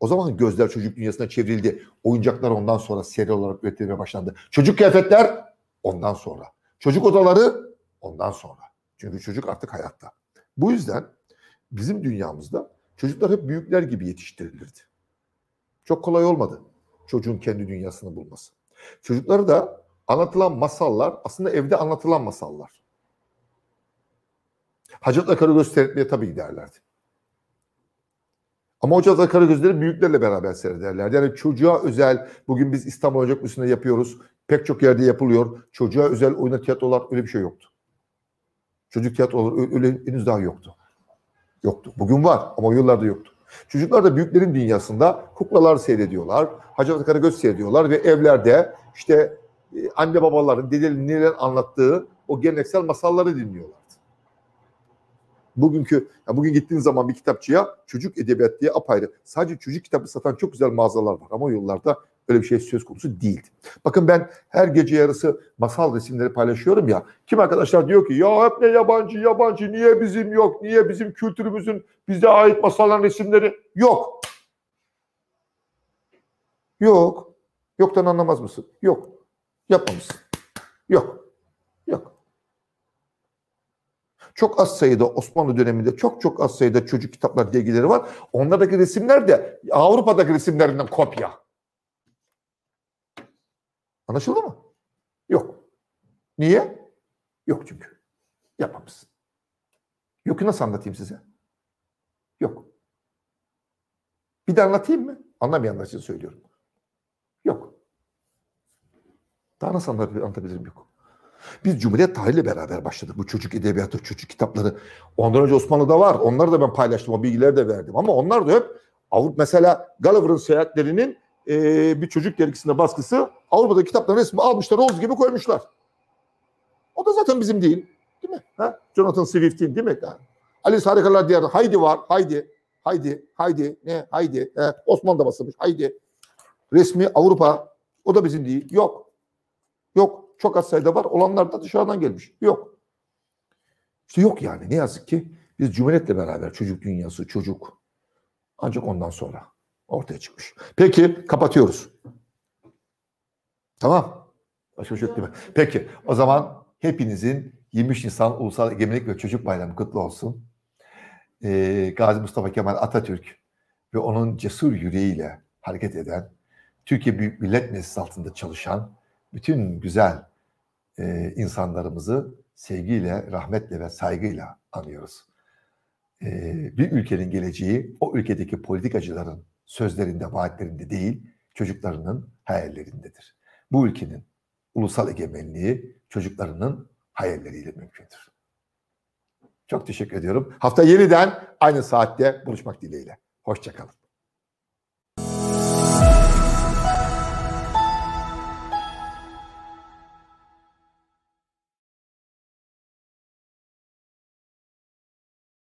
O zaman gözler çocuk dünyasına çevrildi. Oyuncaklar ondan sonra seri olarak üretilmeye başlandı. Çocuk kıyafetler ondan sonra. Çocuk odaları ondan sonra. Çünkü çocuk artık hayatta. Bu yüzden bizim dünyamızda çocuklar hep büyükler gibi yetiştirilirdi. Çok kolay olmadı çocuğun kendi dünyasını bulması. Çocukları da anlatılan masallar aslında evde anlatılan masallar. Hacettepe Karagöz seyretmeye tabii giderlerdi. Ama Hacettepe Karagözleri büyüklerle beraber seyrederlerdi. Yani çocuğa özel, bugün biz İstanbul Ocak Müzesi'nde yapıyoruz. Pek çok yerde yapılıyor. Çocuğa özel oyuna tiyatrolar öyle bir şey yoktu. Çocuk tiyatroları ö- öyle henüz daha yoktu. Yoktu. Bugün var ama o yıllarda yoktu. Çocuklar da büyüklerin dünyasında kuklalar seyrediyorlar. Hacı Karagöz seyrediyorlar ve evlerde işte e, anne babaların, dedelerin neler anlattığı o geleneksel masalları dinliyorlardı. Bugünkü, ya bugün gittiğin zaman bir kitapçıya çocuk edebiyat diye apayrı. Sadece çocuk kitabı satan çok güzel mağazalar var ama o yıllarda öyle bir şey söz konusu değildi. Bakın ben her gece yarısı masal resimleri paylaşıyorum ya. Kim arkadaşlar diyor ki ya hep ne yabancı yabancı niye bizim yok niye bizim kültürümüzün bize ait masalların resimleri yok. Yok. Yoktan anlamaz mısın? Yok. Yapmamışsın. Yok. Yok. Çok az sayıda Osmanlı döneminde çok çok az sayıda çocuk kitaplar dergileri var. Onlardaki resimler de Avrupa'daki resimlerinden kopya. Anlaşıldı mı? Yok. Niye? Yok çünkü. Yapmamışsın. Yok nasıl anlatayım size? Yok. Bir de anlatayım mı? Anlamayanlar için söylüyorum. Yok. Daha nasıl anlat- anlatabilirim yok. Biz Cumhuriyet tarihiyle beraber başladık. Bu çocuk edebiyatı, çocuk kitapları. Ondan önce Osmanlı'da var. Onları da ben paylaştım. O bilgileri de verdim. Ama onlar da hep Avrupa mesela Gulliver'ın seyahatlerinin eee, bir çocuk dergisinde baskısı Avrupa'da kitapların resmi almışlar olduğu gibi koymuşlar. O da zaten bizim değil. Değil mi? Ha? Jonathan Swift'in değil mi? Ha. Alice Harikalar Diyarı. Haydi var. Haydi. Haydi. Haydi. Ne? Haydi. He. Osmanlı'da basılmış. Haydi. Resmi Avrupa. O da bizim değil. Yok. Yok. Çok az sayıda var. Olanlar da dışarıdan gelmiş. Yok. İşte yok yani. Ne yazık ki biz Cumhuriyet'le beraber çocuk dünyası, çocuk ancak ondan sonra ortaya çıkmış. Peki kapatıyoruz. Tamam. Başka bir şey değil mi? Peki o zaman hepinizin 23 Nisan Ulusal Egemenlik ve Çocuk Bayramı kutlu olsun. Ee, Gazi Mustafa Kemal Atatürk ve onun cesur yüreğiyle hareket eden, Türkiye Büyük Millet Meclisi altında çalışan bütün güzel e, insanlarımızı sevgiyle, rahmetle ve saygıyla anıyoruz. Ee, bir ülkenin geleceği o ülkedeki politikacıların sözlerinde, vaatlerinde değil, çocuklarının hayallerindedir. Bu ülkenin ulusal egemenliği çocuklarının hayalleriyle mümkündür. Çok teşekkür ediyorum. Hafta yeniden aynı saatte buluşmak dileğiyle. Hoşçakalın.